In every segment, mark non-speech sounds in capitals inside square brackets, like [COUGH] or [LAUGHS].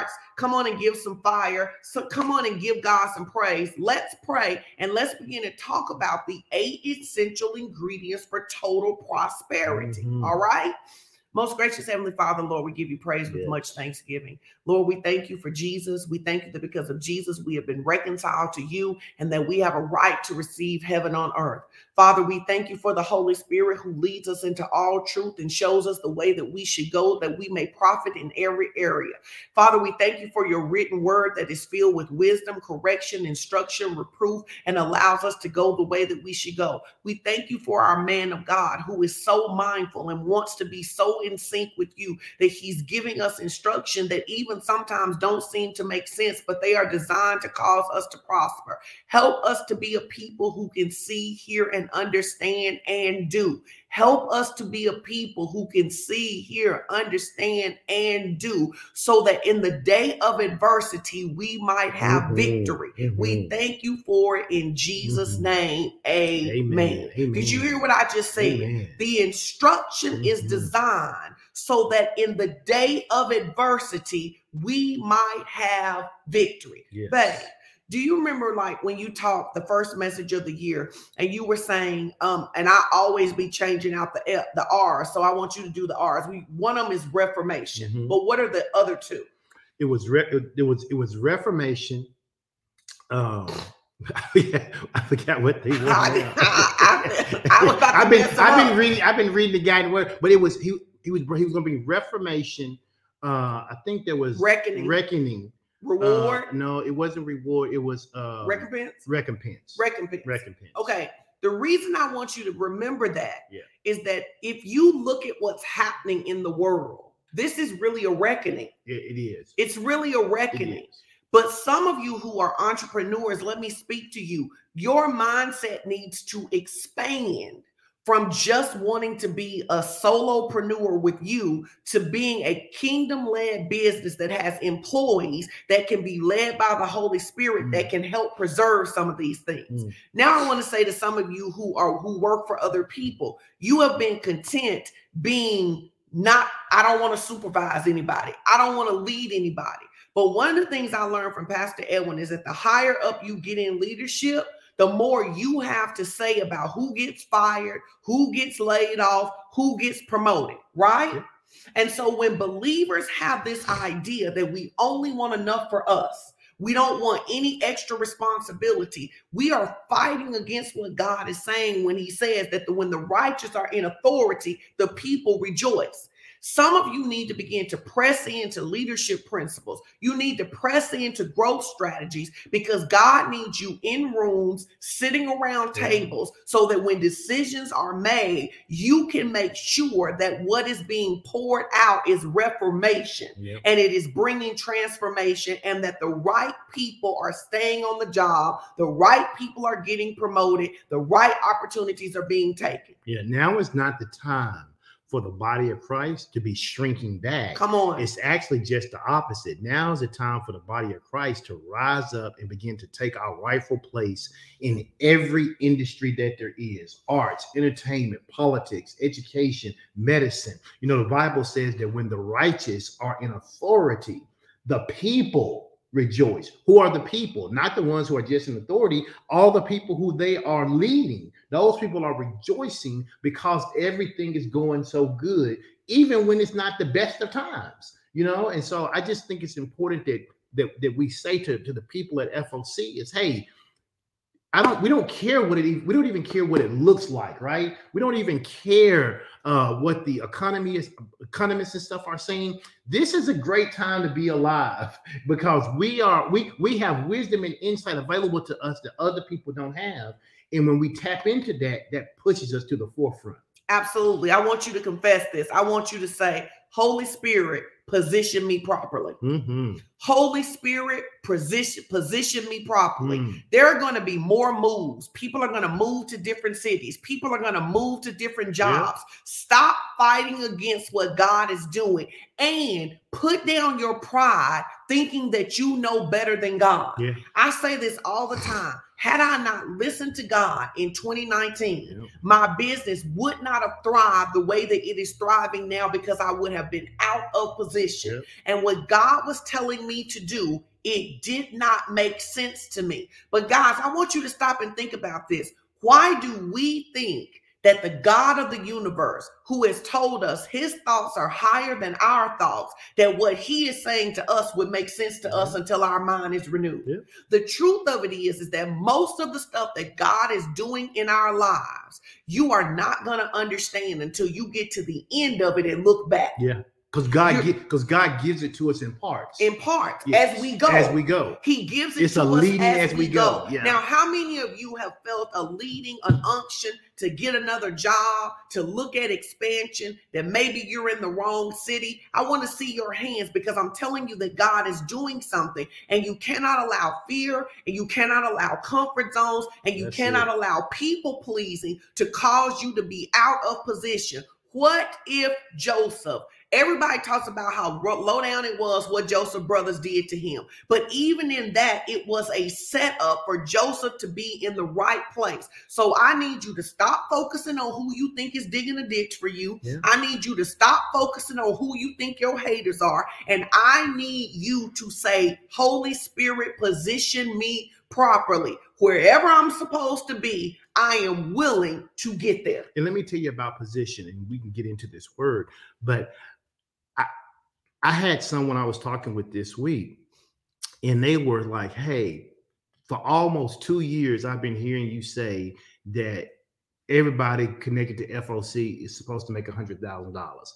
hearts. Come on and give some fire. So come on and give God some praise. Let's pray and let's begin to talk about the eight essential ingredients for total prosperity. Mhm. All right. Most gracious Heavenly Father, Lord, we give you praise with much thanksgiving. Lord, we thank you for Jesus. We thank you that because of Jesus, we have been reconciled to you and that we have a right to receive heaven on earth. Father, we thank you for the Holy Spirit who leads us into all truth and shows us the way that we should go, that we may profit in every area. Father, we thank you for your written word that is filled with wisdom, correction, instruction, reproof, and allows us to go the way that we should go. We thank you for our man of God who is so mindful and wants to be so in sync with you that he's giving us instruction that even sometimes don't seem to make sense, but they are designed to cause us to prosper. Help us to be a people who can see, hear, and understand and do. Help us to be a people who can see, hear, understand, and do so that in the day of adversity, we might have Mhm. victory. We Mhm. thank you for it in Jesus' Mhm. name. Amen. Amen. Did you hear what I just said? Amen. The instruction is Mhm. designed so that in the day of adversity, we might have victory. Yes. Babe, do you remember like when you talked the first message of the year and you were saying, um, and I always be changing out the L, the R, so I want you to do the R's. We one of them is reformation, Mhm. but what are the other two? it was re- it was it was reformation um [LAUGHS] I forgot what they were. I- I- I was about [LAUGHS] to I've been I've been reading I've been reading the guy word, but it was he he was he was going to be reformation. Uh, I think there was Reckoning, reckoning. Uh, reward, no, it wasn't reward. It was uh, recompense, recompense. recompense. recompense. Okay. The reason I want you to remember that is Yeah. that if you look at what's happening in the world, this is really a reckoning. It- it is. It's really a reckoning. is. But some of you who are entrepreneurs, let me speak to you. Your mindset needs to expand from just wanting to be a solopreneur with you to being a kingdom led business that has employees that can be led by the Holy Spirit that can help preserve some of these things. Mm. Now I want to say to some of you who are who work for other people, you have been content being not I don't want to supervise anybody. I don't want to lead anybody. But one of the things I learned from Pastor Edwin is that the higher up you get in leadership, the more you have to say about who gets fired, who gets laid off, who gets promoted, right? And so when believers have this idea that we only want enough for us, we don't want any extra responsibility. We are fighting against what God is saying when He says that the, when the righteous are in authority, the people rejoice. Some of you need to begin to press into leadership principles. You need to press into growth strategies because God needs you in rooms, sitting around tables, so that when decisions are made, you can make sure that what is being poured out is reformation Yep. and it is bringing transformation, and that the right people are staying on the job, the right people are getting promoted, the right opportunities are being taken. Yeah. Now is not the time for the body of Christ to be shrinking back. Come on. It's actually just the opposite. Now is the time for the body of Christ to rise up and begin to take our rightful place in every industry that there is arts, entertainment, politics, education, medicine. You know, the Bible says that when the righteous are in authority, the people rejoice. Who are the people? Not the ones who are just in authority, all the people who they are leading. Those people are rejoicing because everything is going so good even when it's not the best of times you know? And so i just think it's important that that, that we say to, to the people at foc is hey i don't we don't care what it we don't even care what it looks like right? We don't even care uh what the economy is economists and stuff are saying. This is a great time to be alive [LAUGHS] because we are we we have wisdom and insight available to us that other people don't have and when we tap into that that pushes us to the forefront Absolutely. I want you to confess this. I want you to say, Holy Spirit, position me properly. Mhm. Holy Spirit, position position me properly. Mm. There are going to be more moves. People are going to move to different cities. People are going to move to different jobs. Stop fighting against what God is doing and put down your pride thinking that you know better than God. Yeah. I say this all the time. Had I not listened to God in 2019, Yep. my business would not have thrived the way that it is thriving now because I would have been out of position. Yep. And what God was telling me to do, it did not make sense to me. But guys, I want you to stop and think about this. Why do we think that the God of the universe, who has told us his thoughts are higher than our thoughts, that what he is saying to us would make sense to us mm-hmm. until our mind is renewed? Yeah. The truth of it is, is that most of the stuff that God is doing in our lives, you are not going to understand until you get to the end of it and look back Yeah. Because God because God gives it to us in parts. in parts, Yes. as we go. As we go. He gives it It's to a us leading as, we go. go, yeah. Now, how many of you have felt a leading, an unction to get another job, to look at expansion, that maybe you're in the wrong city? I want to see your hands because I'm telling you that God is doing something and you cannot allow fear and you cannot allow comfort zones and you That's cannot it. allow people pleasing to cause you to be out of position. What if Joseph? Everybody talks about how low down it was what Joseph brothers did to him. But even in that, it was a setup for Joseph to be in the right place. So I need you to stop focusing on who you think is digging a ditch for you. Yeah. I need you to stop focusing on who you think your haters are. And I need you to say, Holy Spirit, position me properly. Wherever I'm supposed to be, I am willing to get there. And let me tell you about position, and we can get into this word. But I had someone I was talking with this week, and they were like, Hey, for almost two years, I've been hearing you say that everybody connected to FOC is supposed to make a hundred thousand dollars.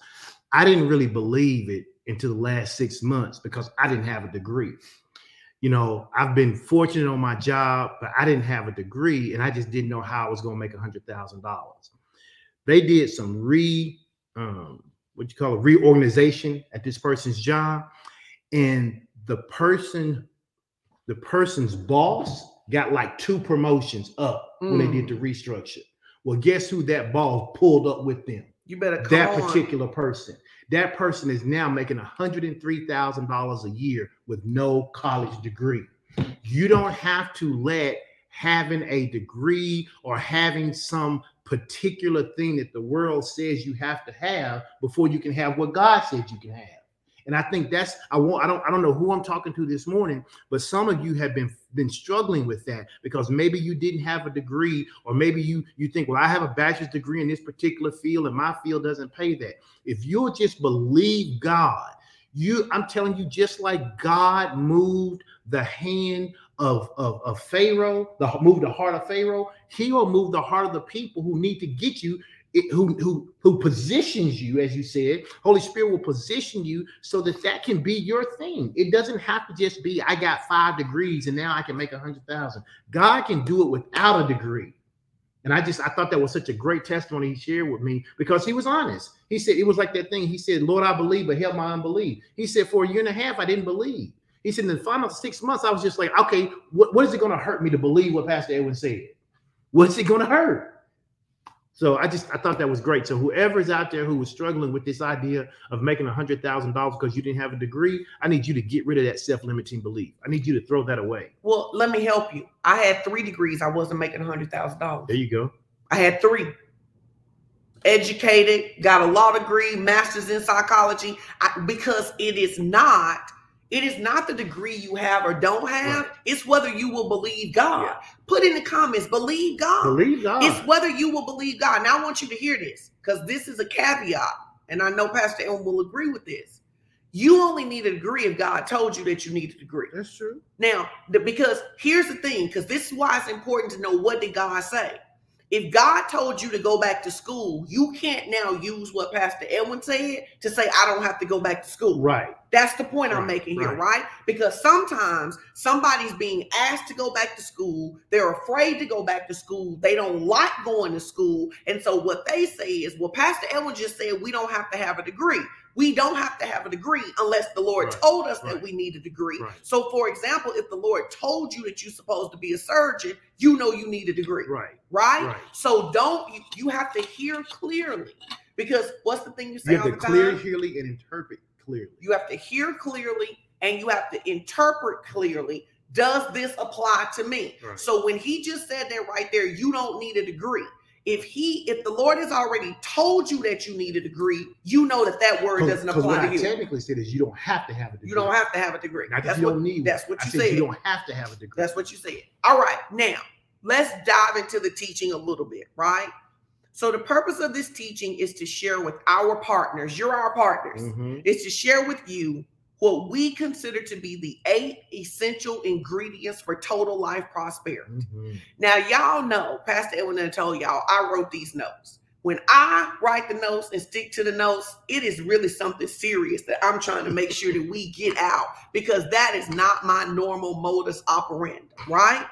I didn't really believe it until the last six months because I didn't have a degree. You know, I've been fortunate on my job, but I didn't have a degree and I just didn't know how I was going to make a hundred thousand dollars. They did some re, um, what you call a reorganization at this person's job, and the person, the person's boss got like two promotions up when they did the hmm. restructure. Well, guess who that boss pulled up with them? You better that on. particular person. That person is now making $103,000 a year with no college degree. You don't have to let having a degree or having some particular thing that the world says you have to have before you can have what God says you can have. And I think that's I want I don't I don't know who I'm talking to this morning, but some of you have been been struggling with that because maybe you didn't have a degree or maybe you you think well I have a bachelor's degree in this particular field and my field doesn't pay that. If you'll just believe God, you I'm telling you just like God moved the hand of, of, of Pharaoh, the move the heart of Pharaoh, he will move the heart of the people who need to get you who who who positions you as you said. Holy spirit will position you so that that can be your thing. It doesn't have to just be i got five degrees and now i can make a hundred thousand. God can do it without a degree. And i just i thought that was such a great testimony he shared with me because he was honest. He said it was like that thing he said lord i believe but help my unbelief. He said for a year and a half i didn't believe he said in the final six months i was just like okay what, what is it going to hurt me to believe what pastor edwin said what's it going to hurt so I just I thought that was great. So whoever's out there who was struggling with this idea of making a hundred thousand dollars because you didn't have a degree, I need you to get rid of that self-limiting belief. I need you to throw that away. Well, let me help you. I had three degrees. I wasn't making a hundred thousand dollars. There you go. I had three. Educated, got a law degree, master's in psychology. I, because it is not, it is not the degree you have or don't have. Right. It's whether you will believe God. Yeah. Put in the comments, believe God. Believe God. It's whether you will believe God. Now I want you to hear this because this is a caveat, and I know Pastor Edwin will agree with this. You only need a degree if God told you that you need a degree. That's true. Now, because here's the thing, because this is why it's important to know what did God say. If God told you to go back to school, you can't now use what Pastor Edwin said to say, I don't have to go back to school. Right. That's the point I'm Right, making here, right. right? Because sometimes somebody's being asked to go back to school. They're afraid to go back to school. They don't like going to school. And so what they say is, well, Pastor Edwin just said we don't have to have a degree. We don't have to have a degree unless the Lord Right, told us that we need a degree. Right. So, for example, if the Lord told you that you're supposed to be a surgeon, you know you need a degree, Right. right? Right. So, don't you, you have to hear clearly because what's the thing you say You have all to the clear time? clearly and interpret clearly. You have to hear clearly and you have to interpret clearly. Does this apply to me? Right. So when he just said that right there, you don't need a degree. If he, if the Lord has already told you that you need a degree, you know that that word doesn't Because what apply I to you. technically said is you don't have to have a degree. You don't have to have a degree. Not That's you what, need. that's what you said said. You don't have to have a degree. That's what you said. All right, now let's dive into the teaching a little bit, right? So the purpose of this teaching is to share with our partners. You're our partners. Mhm. Is to share with you what we consider to be the eight essential ingredients for total life prosperity. Mhm. Now, y'all know, Pastor Edwin told y'all, I wrote these notes. When I write the notes and stick to the notes, it is really something serious that I'm trying to make sure that we get out because that is not my normal modus operandi, right?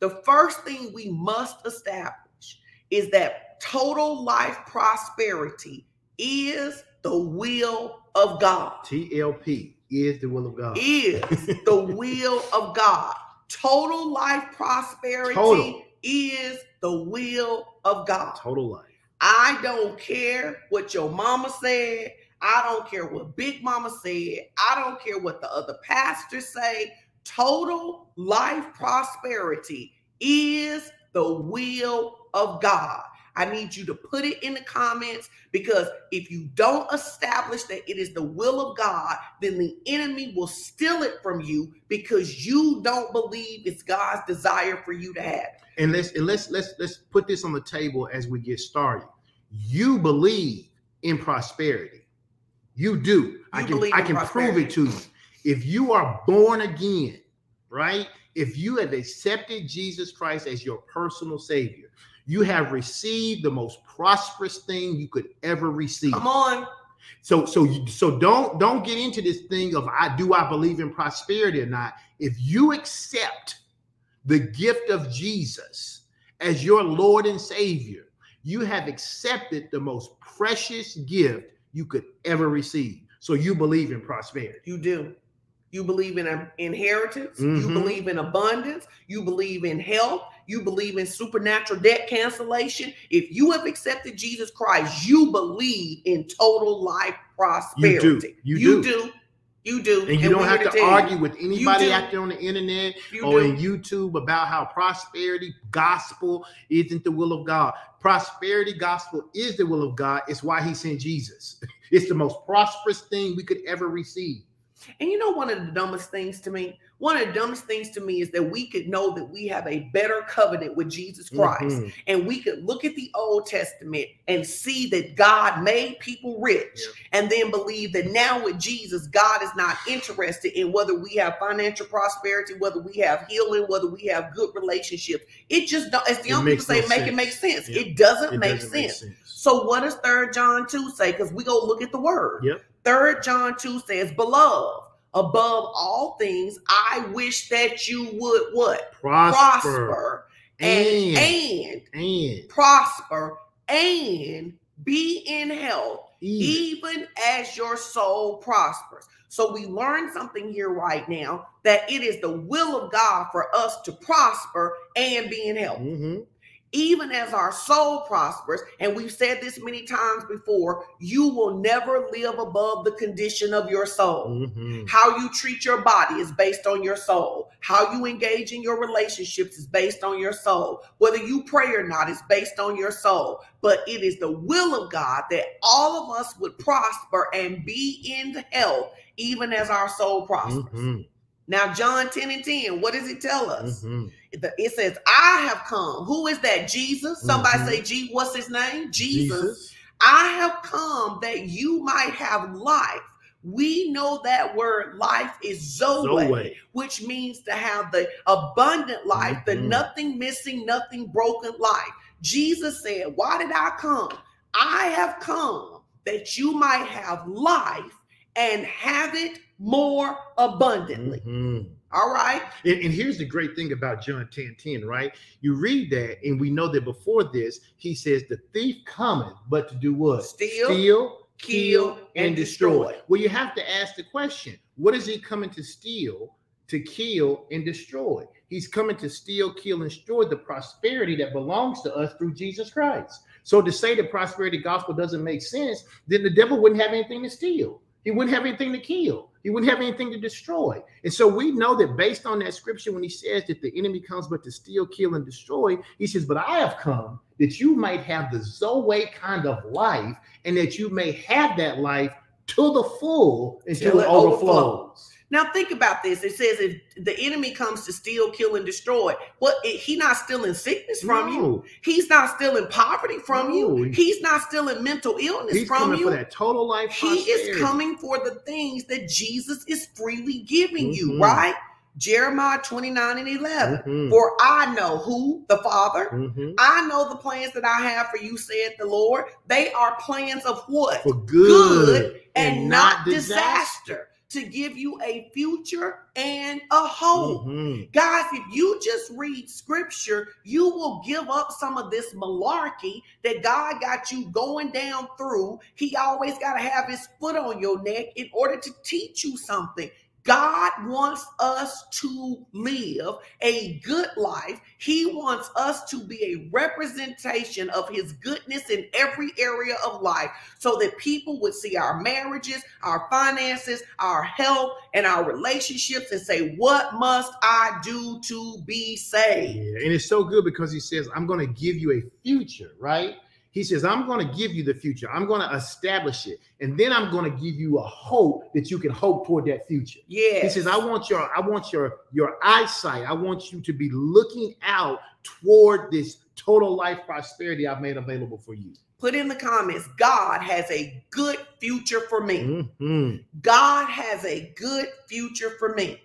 The first thing we must establish is that total life prosperity is the will of God TLP is the will of God. is the will of God. Total life prosperity Total. is the will of God. Total life. I don't care what your mama said. I don't care what Big Mama said. I don't care what the other pastors say. Total life prosperity is the will of God. I need you to put it in the comments because if you don't establish that it is the will of God, then the enemy will steal it from you because you don't believe it's God's desire for you to have. it. And let's and let's let's let's put this on the table as we get started. You believe in prosperity. You do. I can I can prove it to you. If you are born again, right? If you have accepted Jesus Christ as your personal savior, you have received the most prosperous thing you could ever receive. Come on. So so you- so don't don't get into this thing of I do I believe in prosperity or not. If you accept the gift of Jesus as your Lord and Savior, you have accepted the most precious gift you could ever receive. So you believe in prosperity. You do. You believe in an inheritance. You Mhm. believe in abundance. You believe in health. You believe in supernatural debt cancellation. If you have accepted Jesus Christ, you believe in total life prosperity. You do. You do. do. You do. And you we're don't have to tell you, argue with anybody out there on the internet You or do. in YouTube about how prosperity gospel isn't the will of God. Prosperity gospel is the will of God. It's why he sent Jesus. [LAUGHS] It's the most prosperous thing we could ever receive. And you know, one of the dumbest things to me, one of the dumbest things to me is that we could know that we have a better covenant with Jesus Christ. Mhm. and we could look at the Old Testament and see that God made people rich, Yep. and then believe that now with Jesus, God is not interested in whether we have financial prosperity, whether we have healing, whether we have good relationships. It just don't. As the young people say, no make it make sense. Yep. It doesn't It make doesn't sense. So what does Third John two say? Because we go look at the word. Yep. Third John two says, "Beloved, above all things, I wish that you would what Prosper, prosper and and and prosper and be in health, even. even as your soul prospers. So we learn something here right now that it is the will of God for us to prosper and be in health, Mhm. Even as our soul prospers. And we've said this many times before you will never live above the condition of your soul. Mhm. How you treat your body is based on your soul. How you engage in your relationships is based on your soul. Whether you pray or not is based on your soul. But it is the will of God that all of us would prosper and be in health, even as our soul prospers. Mhm. Now, John 10 and 10, what does it tell us? Mhm. It says, I have come. Who is that? Jesus. Somebody Mhm. say, G, what's his name? Jesus. Jesus. I have come that you might have life. We know that word life is Zoe, Zoe. which means to have the abundant life, the Mhm. nothing missing, nothing broken life. Jesus said, Why did I come? I have come that you might have life and have it more abundantly. Mhm. All right. And, and here's the great thing about John 10 10, right? You read that, and we know that before this, he says, The thief cometh, but to do what? Steal, Steal, kill, and destroy. Well, you have to ask the question what is he coming to steal, to kill, and destroy? He's coming to steal, kill, and destroy the prosperity that belongs to us through Jesus Christ. So to say the prosperity gospel doesn't make sense, then the devil wouldn't have anything to steal. He wouldn't have anything to kill. He wouldn't have anything to destroy. And so we know that based on that scripture, when he says that the enemy comes but to steal, kill, and destroy, he says, But I have come that you might have the Zoe kind of life, and that you may have that life to the full until it overflows. overflows. Now think about this. It says if the enemy comes to steal, kill, and destroy, what he not stealing sickness from you. He's not stealing poverty from No, you. He's not stealing mental illness He's from you. for that total life. He is coming for the things that Jesus is freely giving you, Mhm. right? Jeremiah 29 and 11. Mhm, For I know who the Father. mhm. I know the plans that I have for you, said the Lord. They are plans of what? For good, Good and, not disaster. To give you a future and a hope. Mhm. Guys, if you just read scripture, you will give up some of this malarkey that God got you going down through. He always got to have his foot on your neck in order to teach you something. God wants us to live a good life. He wants us to be a representation of his goodness in every area of life so that people would see our marriages, our finances, our health, and our relationships and say, What must I do to be saved? Yeah, and it's so good because he says, I'm going to give you a future, right? He says, I'm going to give you the future. I'm going to establish it. And then I'm going to give you a hope that you can hope toward that future. Yeah. He says, I want your, I want your your eyesight. I want you to be looking out toward this total life prosperity I've made available for you. Put in the comments, God has a good future for me. Mhm. God has a good future for me.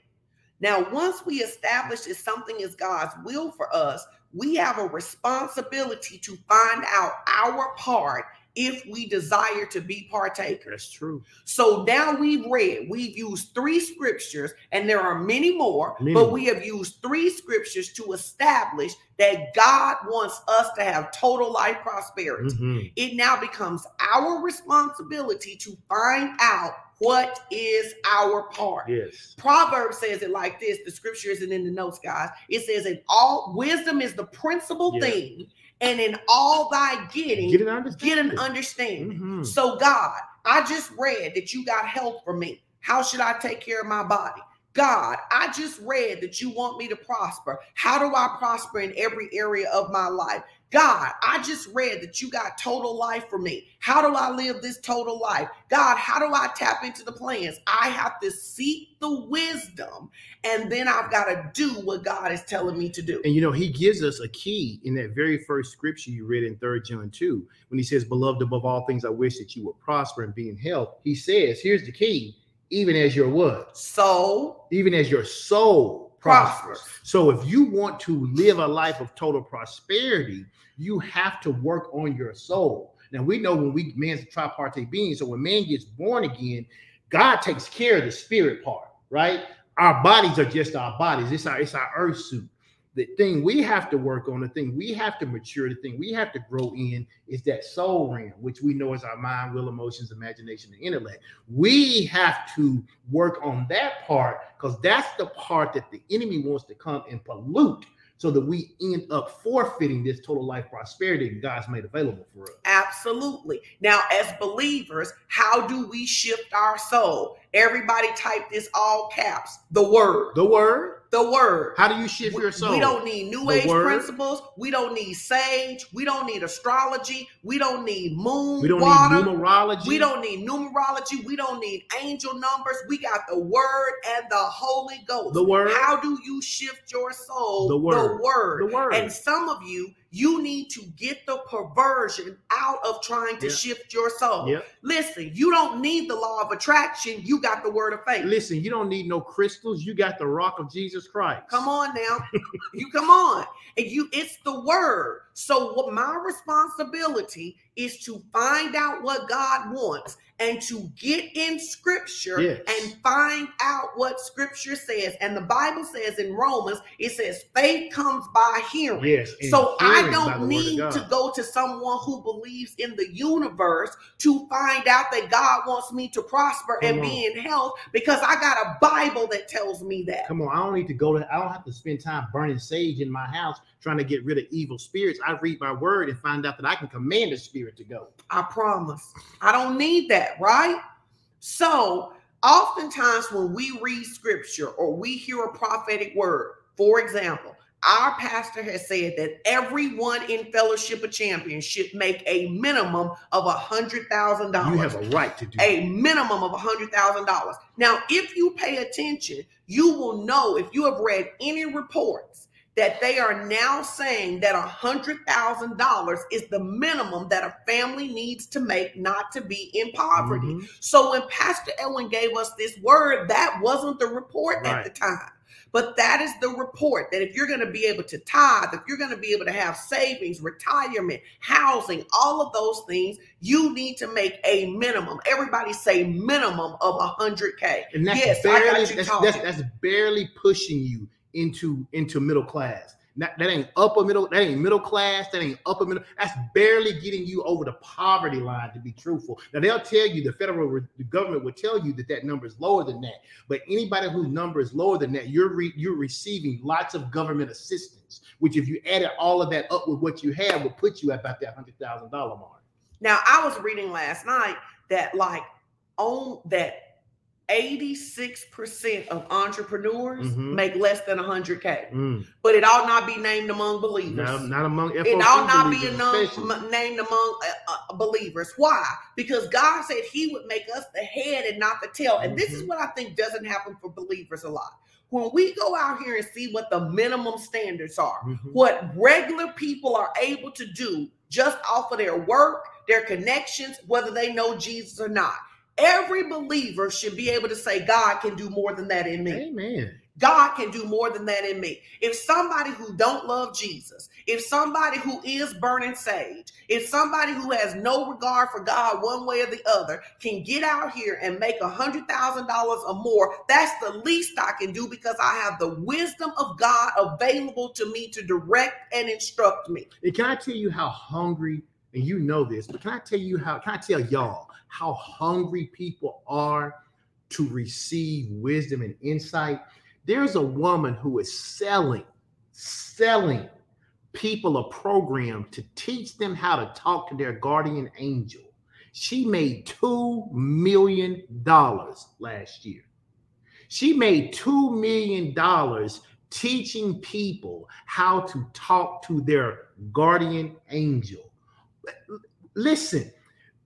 Now, once we establish that something is God's will for us, we have a responsibility to find out our part if we desire to be partakers. That's true. So now we've read, we've used three scriptures, and there are many more, Many but we have used three scriptures to establish that God wants us to have total life prosperity Mhm. it now becomes our responsibility to find out what is our part. Yes. Proverbs says it like this. The scripture isn't in the notes, guys. It says, "In all wisdom is the principal thing, and in all thy getting, Get get, an understanding. an understanding." Mhm. So, God, I just read that you got help for me. How should I take care of my body? God, I just read that you want me to prosper. How do I prosper in every area of my life? God, I just read that you got total life for me. How do I live this total life? God, how do I tap into the plans? I have to seek the wisdom and then I've got to do what God is telling me to do. And you know, he gives us a key in that very first scripture you read in Third John 2, when he says, Beloved, above all things, I wish that you would prosper and be in health. He says, Here's the key, even as your what? So Even as your soul prospers. prosperous. So if you want to live a life of total prosperity, you have to work on your soul. Now we know when we man's a tripartite being, so when man gets born again, God takes care of the spirit part, right? Our bodies are just our bodies. It's our it's our earth suit. The thing we have to work on, the thing we have to mature, the thing we have to grow in is that soul realm, which we know is our mind, will, emotions, imagination, and intellect. We have to work on that part because that's the part that the enemy wants to come and pollute so that we end up forfeiting this total life prosperity that God's made available for us. Absolutely. Now, as believers, how do we shift our soul? Everybody type this all caps. The word. The word. The word. How do you shift your soul? We don't need new The age word. principles. We don't need sage. We don't need astrology. We don't need moon we don't water. need numerology. we don't need numerology. We don't need angel numbers. We got the word and the Holy Ghost. the word. How do you shift your soul? The word. The word. the word. And some of you, you need to get the perversion out of trying to Yeah. shift your soul. Listen, you don't need the law of attraction. You got the word of faith. Listen, you don't need no crystals. You got the rock of Jesus Christ. Come on now. [LAUGHS] you come on. And you it's the word. So what my responsibility is to find out what God wants and to get in scripture Yes. and find out what scripture says. And the Bible says in Romans, it says faith comes by hearing. Yes. So I hearing the don't need to go to someone who believes in the universe to find out that God wants me to prosper and Come be in health because I got a Bible that tells me that. Come on, I don't need to go to. I don't have to spend time burning sage in my house trying to get rid of evil spirits. I read my word and find out that I can command the spirit to go. I promise. I don't need that, right? So, Oftentimes, when we read scripture or we hear a prophetic word, for example, our pastor has said that everyone in Fellowship of Champions should make a minimum of a hundred thousand You dollars. have a right to do A minimum of a hundred thousand dollars. Now, if you pay attention, you will know if you have read any reports that they are now saying that a hundred thousand dollars is the minimum that a family needs to make not to be in poverty. Mhm. So when Pastor Edwin gave us this word, that wasn't the report at the time. But that is the report that if you're going to be able to tithe, if you're going to be able to have savings, retirement, housing, all of those things, you need to make a minimum. Everybody say minimum of a hundred K. And that's Yes, I got barely you that's, that's, that's barely pushing you into into middle class. That, that ain't upper middle, that ain't middle class, that ain't upper middle. That's barely getting you over the poverty line, to be truthful. Now they'll tell you the federal the government will tell you that that number is lower than that. But anybody whose number is lower than that, you're re, you're receiving lots of government assistance, which if you added all of that up with what you have, would put you at about that hundred thousand dollar mark. Now, I was reading last night that like on that 86% of entrepreneurs Mhm. make less than 100K. Mm. But it ought not be named among believers. Now, not among FOC it ought not be among, named among uh, uh, believers. Why? Because God said He would make us the head and not the tail. And this is Mhm. what I think doesn't happen for believers a lot. When we go out here and see what the minimum standards are, Mhm. what regular people are able to do just off of their work, their connections, whether they know Jesus or not. Every believer should be able to say, God can do more than that in me. Amen. God can do more than that in me. If somebody who don't love Jesus, if somebody who is burning sage, if somebody who has no regard for God one way or the other can get out here and make a hundred thousand dollars or more, that's the least I can do because I have the wisdom of God available to me to direct and instruct me. And can I tell you how hungry, and you know this, but can I tell you how, can I tell y'all how hungry people are to receive wisdom and insight? There's a woman who is selling, selling people a program to teach them how to talk to their guardian angel. She made $2 million last year. She made $2 million teaching people how to talk to their guardian angel. Listen,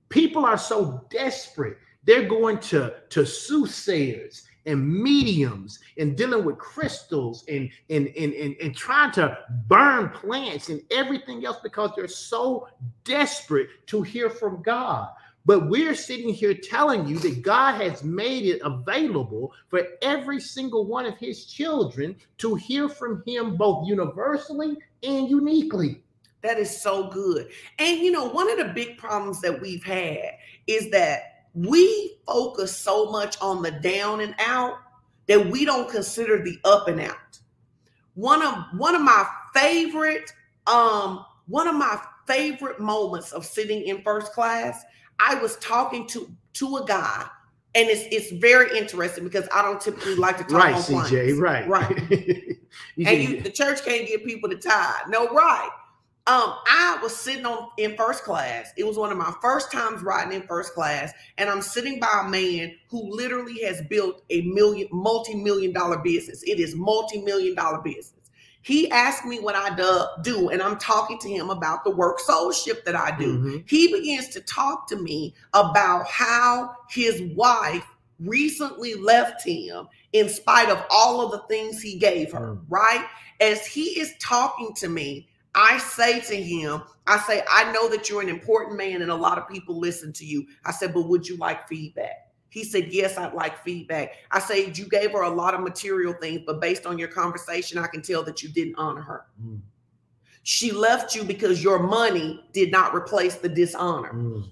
people are so desperate. They're going to, to soothsayers and mediums and dealing with crystals and, and, and, and, and trying to burn plants and everything else because they're so desperate to hear from God. But we're sitting here telling you that God has made it available for every single one of his children to hear from him both universally and uniquely. That is so good. And you know, one of the big problems that we've had is that we focus so much on the down and out that we don't consider the up and out. One of one of my favorite um one of my favorite moments of sitting in first class, I was talking to to a guy and it's it's very interesting because I don't typically like to talk Right, on CJ, planes. right. Right. [LAUGHS] You and you, the church can't get people to tithe. No, right. Um, I was sitting on in first class. It was one of my first times riding in first class, and I'm sitting by a man who literally has built a million, multi-million dollar business. It is multi-million dollar business. He asked me what I do, and I'm talking to him about the work soulship that I do Mhm. he begins to talk to me about how his wife recently left him in spite of all of the things he gave her, Mm. right? As he is talking to me, I say to him, I say, I know that you're an important man and a lot of people listen to you. I said, but would you like feedback? He said, Yes, I'd like feedback. I said, You gave her a lot of material things, but based on your conversation, I can tell that you didn't honor her. Mm. She left you because your money did not replace the dishonor. Mm.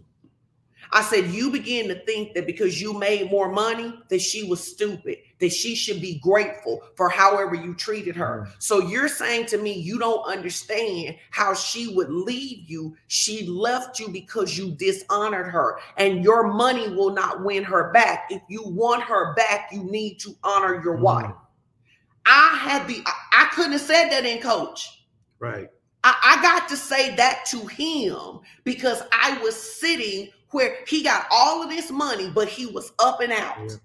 I said, you begin to think that because you made more money, that she was stupid, that she should be grateful for however you treated her. So you're saying to me, you don't understand how she would leave you. She left you because you dishonored her, and your money will not win her back. If you want her back, you need to honor your Mm. wife. I had the, I, I couldn't have said that in coach. Right. I, I got to say that to him because I was sitting where he got all of this money, but he was up and out. Yeah.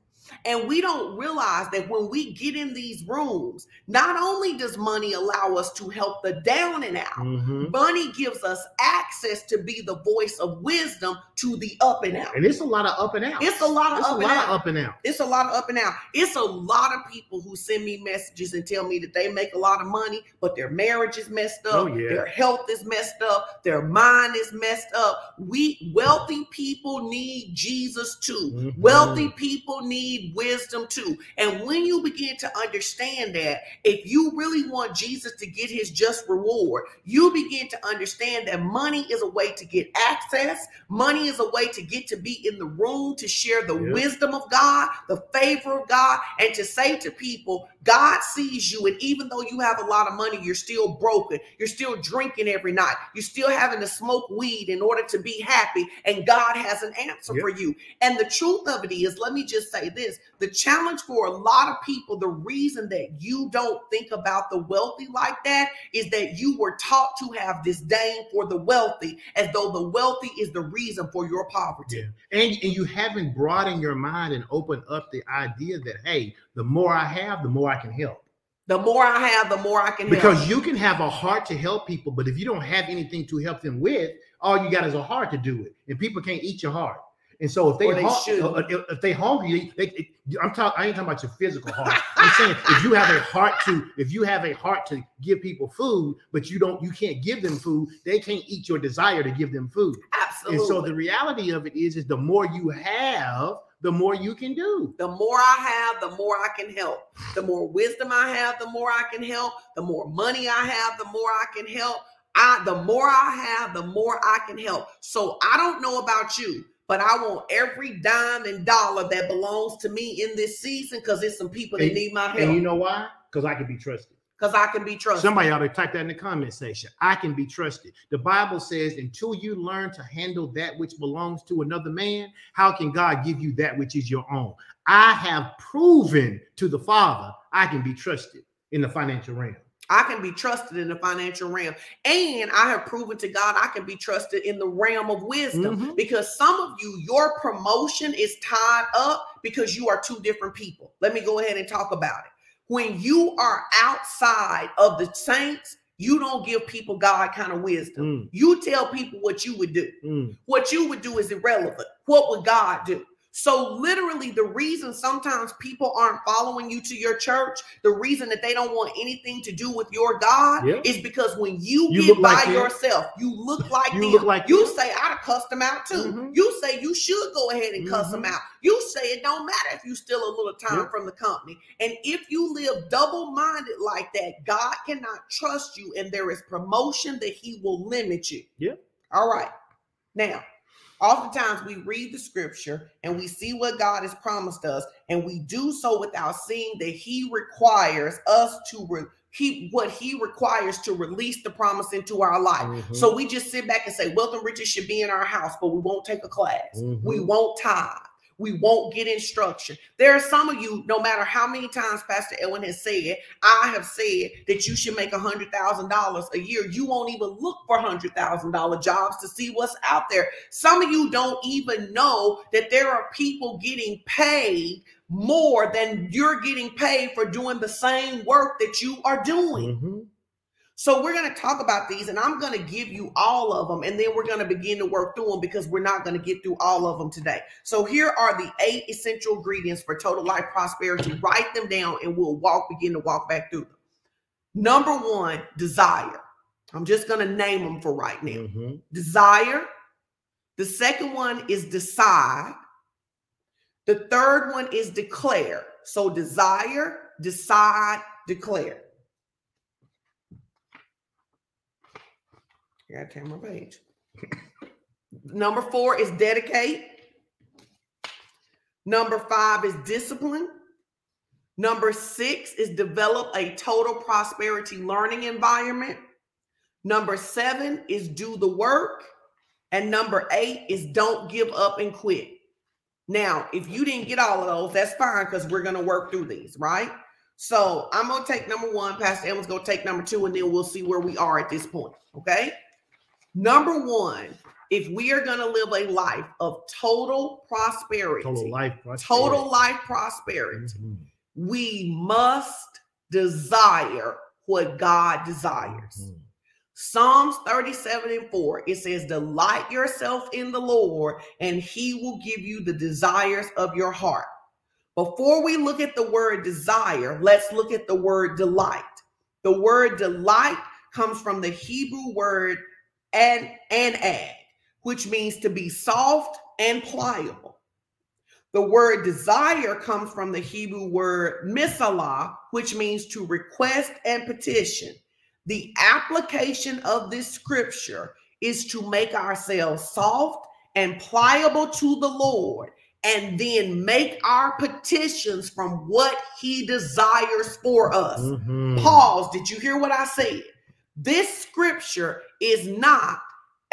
And we don't realize that when we get in these rooms, not only does money allow us to help the down and out, Mhm. money gives us access to be the voice of wisdom to the up and out. And it's a lot of up and out. It's a lot of It's a up and lot out. of up and out. It's a lot of up and out. It's a lot of people who send me messages and tell me that they make a lot of money, but their marriage is messed up, Oh, yeah. their health is messed up, their mind is messed up. We wealthy people need Jesus too. Mhm. Wealthy people need wisdom too. And when you begin to understand that, if you really want Jesus to get his just reward, you begin to understand that money is a way to get access, money is a way to get to be in the room to share the Yeah. wisdom of God, the favor of God, and to say to people, God sees you. And even though you have a lot of money, you're still broken. You're still drinking every night. You're still having to smoke weed in order to be happy. And God has an answer Yep. for you. And the truth of it is, let me just say this the challenge for a lot of people, the reason that you don't think about the wealthy like that is that you were taught to have disdain for the wealthy as though the wealthy is the reason for your poverty. Yeah. And, and you haven't broadened your mind and opened up the idea that, hey, the more I have, the more I can help. The more I have, the more I can help. Because you can have a heart to help people, but if you don't have anything to help them with, all you got is a heart to do it. And people can't eat your heart. And so if they, they hun- should. uh, if, if they hungry, they, they, I'm talking. I ain't talking about your physical heart. I'm saying if you have a heart to, if you have a heart to give people food, but you don't, you can't give them food. They can't eat your desire to give them food. Absolutely. And so the reality of it is, is the more you have, the more you can do. the more I have, the more I can help. The more wisdom I have, the more I can help. The more money I have, the more I can help. I the more I have, the more I can help. So I don't know about you, but I want every dime and dollar that belongs to me in this season because there's some people that And- need my help. And you know why? Because I can be trusted. because I can be trusted. Somebody ought to type that in the comment section. I can be trusted. The Bible says, until you learn to handle that which belongs to another man, how can God give you that which is your own? I have proven to the Father I can be trusted in the financial realm. I can be trusted in the financial realm. And I have proven to God I can be trusted in the realm of wisdom Mhm. because some of you, your promotion is tied up because you are two different people. Let me go ahead and talk about it. When you are outside of the saints, you don't give people God kind of wisdom. Mm, You tell people what you would do. mm. What you would do is irrelevant. What would God do? So, literally, the reason sometimes people aren't following you to your church, the reason that they don't want anything to do with your God is because when you, You get by like yourself, you look like You them. look like you them. say, I'd cuss them out too. Mhm. You say you should go ahead and cuss them Mhm. out. You say it don't matter if you steal a little time from the company. And if you live double minded like that, God cannot trust you, and there is promotion that He will limit you. Yeah. All right. Now, oftentimes we read the scripture and we see what God has promised us, and we do so without seeing that He requires us to re- keep what He requires to release the promise into our life. Mhm. So we just sit back and say, Wealth and riches should be in our house, but we won't take a class. We Mhm. won't tithe. We won't get instruction. There are some of you, no matter how many times Pastor Edwin has said, I have said that you should make a hundred thousand dollars a year. You won't even look for hundred thousand dollar jobs to see what's out there. Some of you don't even know that there are people getting paid more than you're getting paid for doing the same work that you are doing. Mhm. So we're going to talk about these and I'm going to give you all of them and then we're going to begin to work through them because we're not going to get through all of them today. So here are the eight essential ingredients for total life prosperity. Write them down and we'll walk begin to walk back through them. Number 1, desire. I'm just going to name them for right now. Mhm. Desire. The second one is decide. The third one is declare. So desire, decide, declare. I gotta my page. Number four is dedicate. Number five is discipline. Number six is develop a total prosperity learning environment. Number seven is do the work. And number eight is don't give up and quit. Now, if you didn't get all of those, that's fine because we're going to work through these, right? So I'm going to take number one. Pastor Emma's going to take number two, and then we'll see where we are at this point. Okay. Number one if we are going to live a life of total prosperity, Total life. total life prosperity, Mhm. we must desire what God desires. Mhm. Psalms 37 and 4, it says, Delight yourself in the Lord, and he will give you the desires of your heart. Before we look at the word desire, let's look at the word delight. The word delight comes from the Hebrew word and anag, which means to be soft and pliable. The word desire comes from the Hebrew word misalah, which means to request and petition. The application of this scripture is to make ourselves soft and pliable to the Lord and then make our petitions from what he desires for us. Mhm. Pause. Did you hear what I said? This scripture is not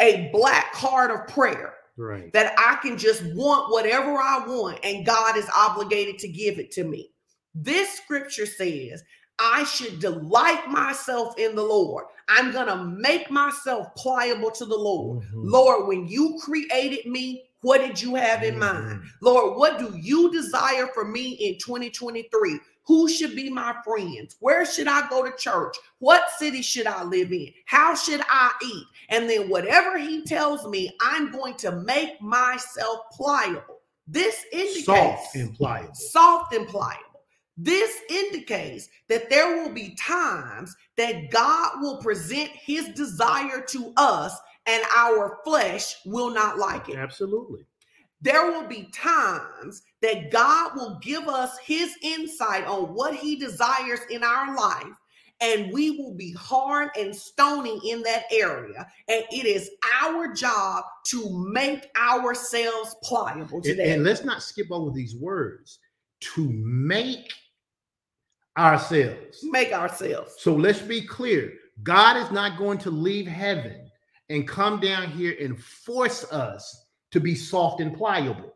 a black card of prayer Right. that I can just want whatever I want and God is obligated to give it to me. This scripture says, I should delight myself in the Lord. I'm going to make myself pliable to the Lord. Mhm. Lord, when you created me, what did you have in mind? Mhm. Lord, what do you desire for me in 2023? Who should be my friends? Where should I go to church? What city should I live in? How should I eat? And then whatever he tells me, I'm going to make myself pliable. This indicates Soft and pliable. soft and pliable. This indicates that there will be times that God will present his desire to us and our flesh will not like it. Absolutely. There will be times that God will give us his insight on what he desires in our life, and we will be hard and stony in that area. And it is our job to make ourselves pliable to And, and let's not skip over these words to make ourselves. make ourselves. So let's be clear God is not going to leave heaven and come down here and force us to be soft and pliable.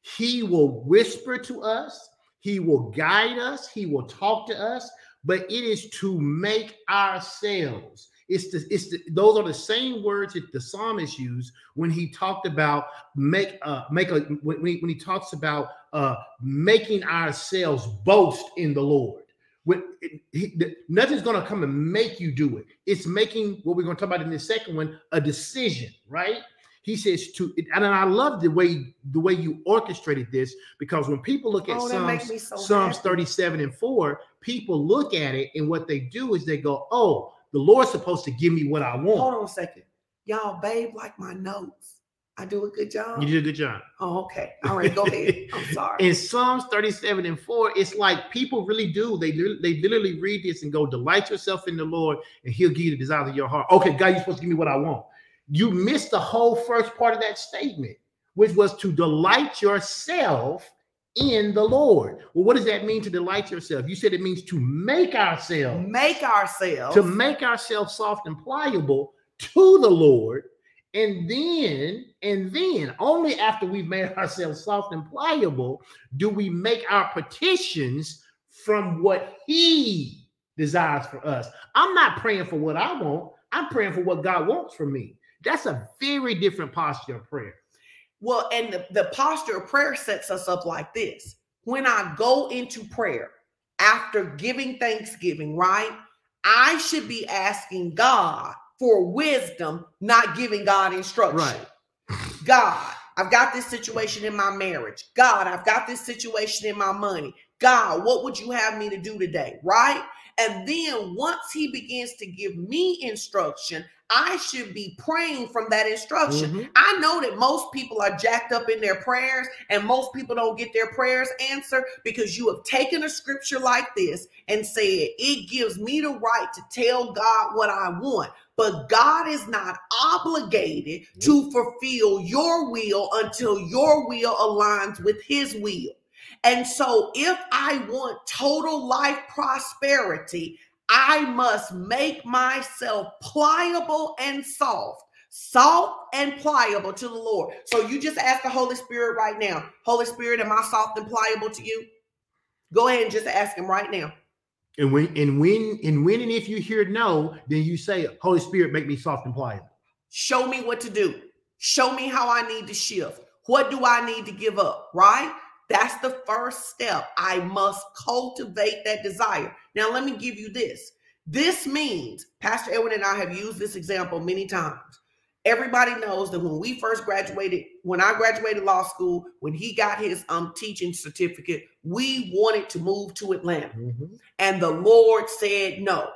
He will whisper to us, He will guide us, He will talk to us, but it is to make ourselves. It's the, it's the, those are the same words that the psalmist used when he talked about make uh make a when, when he, when he talks about uh making ourselves boast in the Lord. When it- he, the- nothing's going to come and make you do it. It's making what we're going to talk about in the second one a decision, right? He says to, and I love the way the way you orchestrated this because when people look at Oh, Psalms, so Psalms happy. 37 and 4, people look at it and what they do is they go, "Oh, the Lord's supposed to give me what I want." Hold on a second. Y'all, babe, like my notes. I do a good job. You did a good job. Oh, okay. All right, go ahead. I'm [LAUGHS] sorry. In Psalms 37 and 4, it's like people really do. They they literally read this and go, Delight yourself in the Lord, and he'll give you the desires of your heart. Okay, God, you're supposed to give me what I want. You missed the whole first part of that statement, which was to delight yourself in the Lord. Well, what does that mean to delight yourself? You said it means to make ourselves Make ourselves to make ourselves soft and pliable to the Lord. And then, and then only after we've made [LAUGHS] ourselves soft and pliable do we make our petitions from what He desires for us. I'm not praying for what I want, I'm praying for what God wants for me. That's a very different posture of prayer. Well, and the, the posture of prayer sets us up like this. When I go into prayer after giving thanksgiving, right? I should be asking God for wisdom, not giving God instruction. Right. God, I've got this situation in my marriage. God, I've got this situation in my money. God, what would you have me to do today? Right? And then once he begins to give me instruction, I should be praying from that instruction. Mhm. I know that most people are jacked up in their prayers, and most people don't get their prayers answered because you have taken a scripture like this and said, It gives me the right to tell God what I want. But God is not obligated to fulfill your will until your will aligns with His will. And so, if I want total life prosperity, I must make myself pliable and soft, soft and pliable to the Lord. So you just ask the Holy Spirit right now, Holy Spirit, am I soft and pliable to you? Go ahead and just ask him right now. And when and when and when and if you hear no, then you say, Holy Spirit, make me soft and pliable. Show me what to do. Show me how I need to shift. What do I need to give up? Right? That's the first step. I must cultivate that desire. Now, let me give you this. This means, Pastor Edwin and I have used this example many times. Everybody knows that when we first graduated, when I graduated law school, when he got his um teaching certificate, we wanted to move to Atlanta. Mhm. And the Lord said no.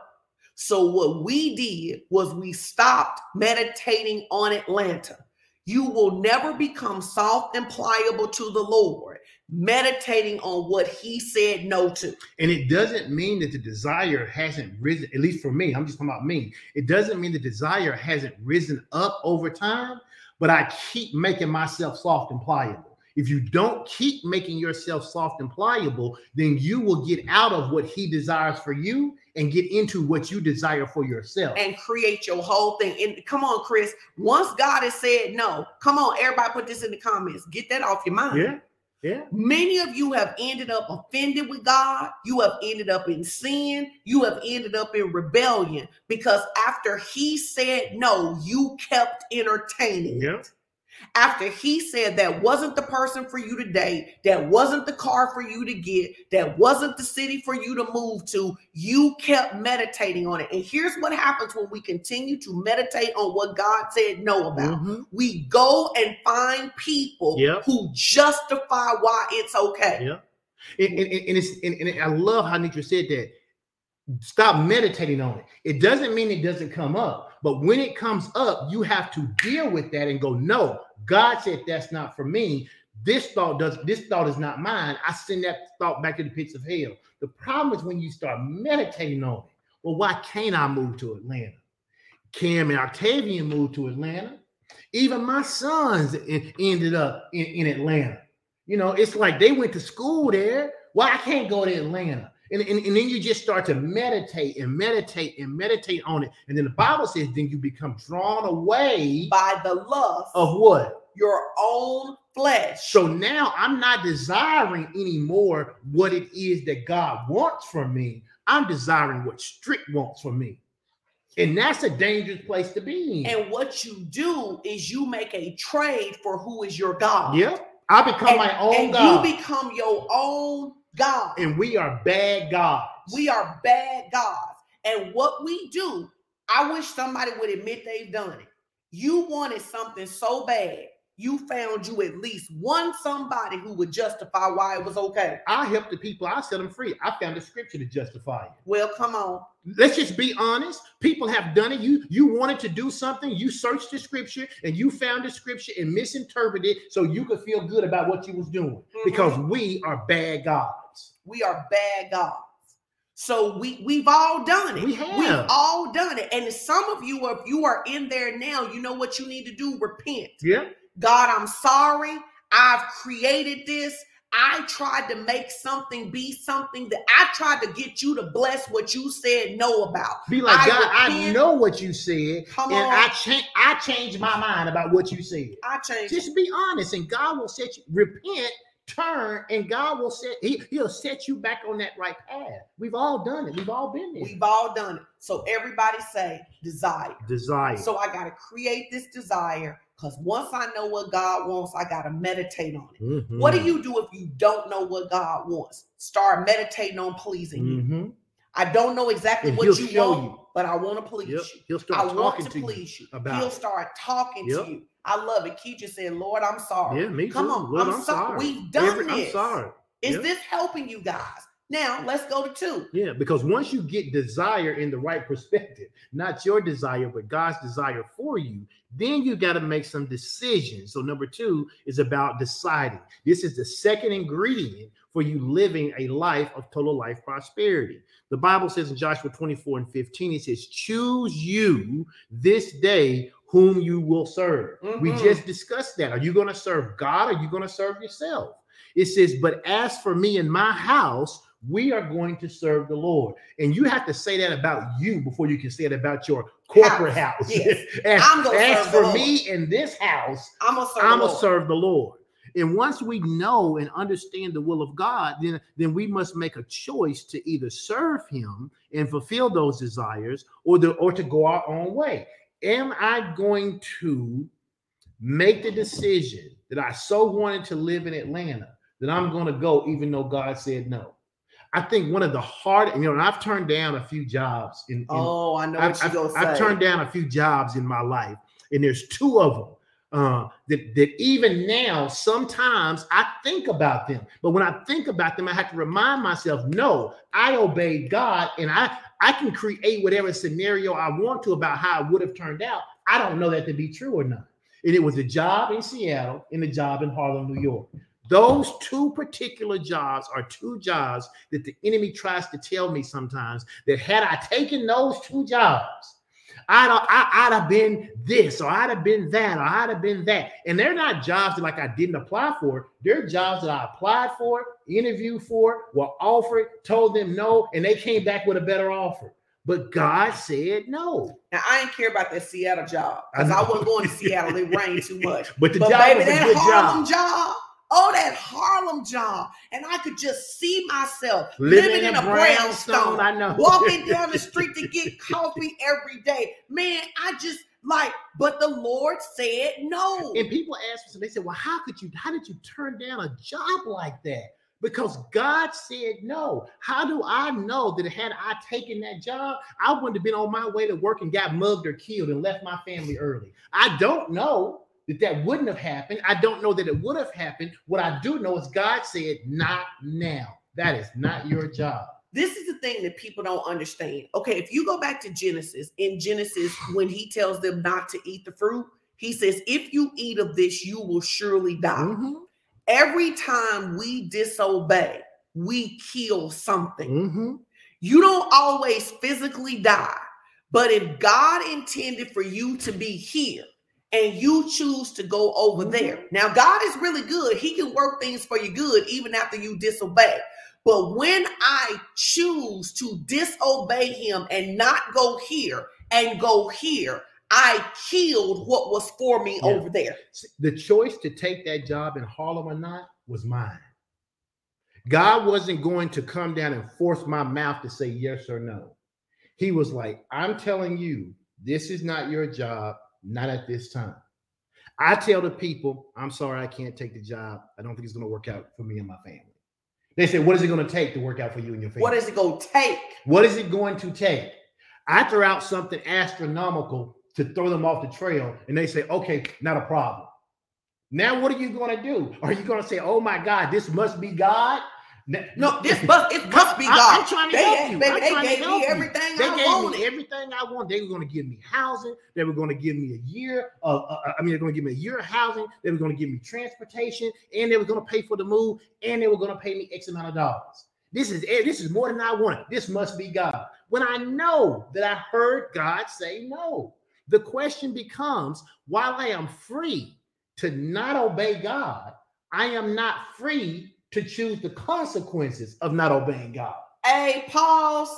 So what we did was we stopped meditating on Atlanta. You will never become soft and pliable to the Lord, meditating on what he said no to. And it doesn't mean that the desire hasn't risen, at least for me, I'm just talking about me. It doesn't mean the desire hasn't risen up over time, but I keep making myself soft and pliable. If you don't keep making yourself soft and pliable, then you will get out of what he desires for you and get into what you desire for yourself. and create your whole thing. And come on, Chris. Once God has said no, come on, everybody put this in the comments. Get that off your mind. yeah, yeah. Many of you have ended up offended with God. You have ended up in sin. You have ended up in rebellion because after He said no, you kept entertaining Yeah. it. After He said that wasn't the person for you to date, that wasn't the car for you to get, that wasn't the city for you to move to, you kept meditating on it. And here's what happens when we continue to meditate on what God said no about Mhm. we go and find people Yep. who justify why it's okay. Yeah. And, and, and it's and, and I love how Nitra said that. Stop meditating on it. It doesn't mean it doesn't come up, but when it comes up, you have to deal with that and go, no, God said that's not for me. This thought does this thought is not mine. I send that thought back to the pits of hell. The problem is when you start meditating on it. Well, why can't I move to Atlanta? Cam and Octavian moved to Atlanta. Even my sons ended up in, in Atlanta. You know, it's like they went to school there. Why I can't go to Atlanta? And, and, and then you just start to meditate and meditate and meditate on it. And then the Bible says, then you become drawn away By the lust of what? your own flesh. So now I'm not desiring anymore what it is that God wants from me. I'm desiring what strict wants from me. And that's a dangerous place to be in. and what you do is you make a trade for who is your God. Yep. I become And, my own God. you become your own God. and we are bad gods. we are bad gods. And what we do, I wish somebody would admit they've done it. You wanted something so bad, you found you at least one somebody who would justify why it was okay. I helped the people, I set them free. I found the scripture to justify it. Well, come on. Let's just be honest. People have done it. You you wanted to do something, you searched the scripture and you found the scripture and misinterpreted it so you could feel good about what you was doing. Mm-hmm. Because we are bad gods. We are bad gods. So we we've all done it. We have. We've all done it. And some of you, if you are in there now, you know what you need to do: repent. Yeah. God, I'm sorry. I've created this. I tried to make something be something that I tried to get you to bless what you said no about. Be like, I God, I know what you said. Come and on. I change I changed my mind about what you said. I changed. Just be honest, and God will set you repent, turn, and God will set he, he'll set you back on that right path. We've all done it. We've all been there. We've all done it. So everybody say desire. Desire. So I got to create this desire because once I know what God wants, I got to meditate on it. Mhm. What do you do if you don't know what God wants? Start meditating on pleasing you. Mhm. I don't know exactly And what you show want, you. but I want to please Yep. you. He'll I start want talking to to you please you. about He'll start talking Yep. to you. I love it. Keisha said, Lord, I'm sorry. Yeah, me Come too. on, Lord, I'm I'm so- sorry. we've done Every- this. I'm sorry. Is Yep. this helping you guys? Now let's go to two. Yeah, because once you get desire in the right perspective, [LAUGHS] not your desire, but God's desire for you, then you got to make some decisions. So, number two is about deciding. This is the second ingredient for you living a life of total life prosperity. The Bible says in Joshua 24 and 15, it says, Choose you this day whom you will serve. We Mhm. just discussed that. Are you going to serve God? Or are you going to serve yourself? It says, But as for me and my house, we are going to serve the Lord. And you have to say that about you before you can say it about your corporate house. Yes. [LAUGHS] as I'm gonna as serve the for Lord. me in this house, I'm. The Lord. serve the Lord. And once we know and understand the will of God, then, then we must make a choice to either serve him and fulfill those desires or the or to go our own way. Am I going to make the decision that I so wanted to live in Atlanta that I'm going to go, even though God said no. I think one of the hard, you know, and I've turned down a few jobs. In, in Oh, I know I've, what you're I've- gonna I've turned down a few jobs in my life, and there's two of them uh, that that even now sometimes I think about them. But when I think about them, I have to remind myself, no, I obeyed God, and I I can create whatever scenario I want to about how it would have turned out. I don't know that to be true or not. And it was a job in Seattle and a job in Harlem, New York. Those two particular jobs are two jobs that the enemy tries to tell me sometimes that had I taken those two jobs, I'd, I, I'd have been this or I'd have been that or I'd have been that. And they're not jobs that like I didn't apply for. They're jobs that I applied for, interviewed for, were offered, told them no, and they came back with a better offer. But God said no. Now I ain't care about that Seattle job because I I, wasn't going to [LAUGHS] Seattle. It rained too much. But the but job baby, was a that good Harlem job. job. Oh, that Harlem job. And I could just see myself Living, living, in a brownstone, I know. walking down the [LAUGHS] street to get coffee every day. Man, I just like, but the Lord said no. And people ask me, so they say, well, how could you, how did you turn down a job like that? Because God said no. How do I know that had I taken that job, I wouldn't have been on my way to work and got mugged or killed and left my family early? I don't know that that wouldn't have happened. I don't know that it would have happened. What I do know is God said, not now. That is not your job. this is the thing that people don't understand. Okay, if you go back to Genesis, in Genesis, when he tells them not to eat the fruit, he says, If you eat of this, you will surely die. Mhm, Every time we disobey, we kill something. mhm. You don't always physically die, but if God intended for you to be here and you choose to go over Mhm. there, now God is really good. He can work things for you good even after you disobey. But when I choose to disobey Him and not go here and go here, I killed what was for me Yeah. over there. the choice to take that job in Harlem or not was mine. God wasn't going to come down and force my mouth to say yes or no. He was like, I'm telling you, this is not your job, not at this time. I tell the people, I'm sorry, I can't take the job. I don't think it's going to work out for me and my family. They say, What is it going to take to work out for you and your family? What is it going to take? What is it going to take? I throw out something astronomical to throw them off the trail, and they say, okay, not a problem. Now, what are you going to do? Are you going to say, oh my God, this must be God? No, this must it must be God. I'm trying to They, help you. baby, they gave me everything They I gave wanted. me everything I want. They were going to give me housing. They were going to give me a year of, uh, I mean, they're going to give me a year of housing. They were going to give me transportation, and they were going to pay for the move, and they were going to pay me X amount of dollars. This is eh, this is more than I wanted. This must be God. When I know that I heard God say no, the question becomes: While I am free to not obey God, I am not free to choose the consequences of not obeying God. Hey, pause.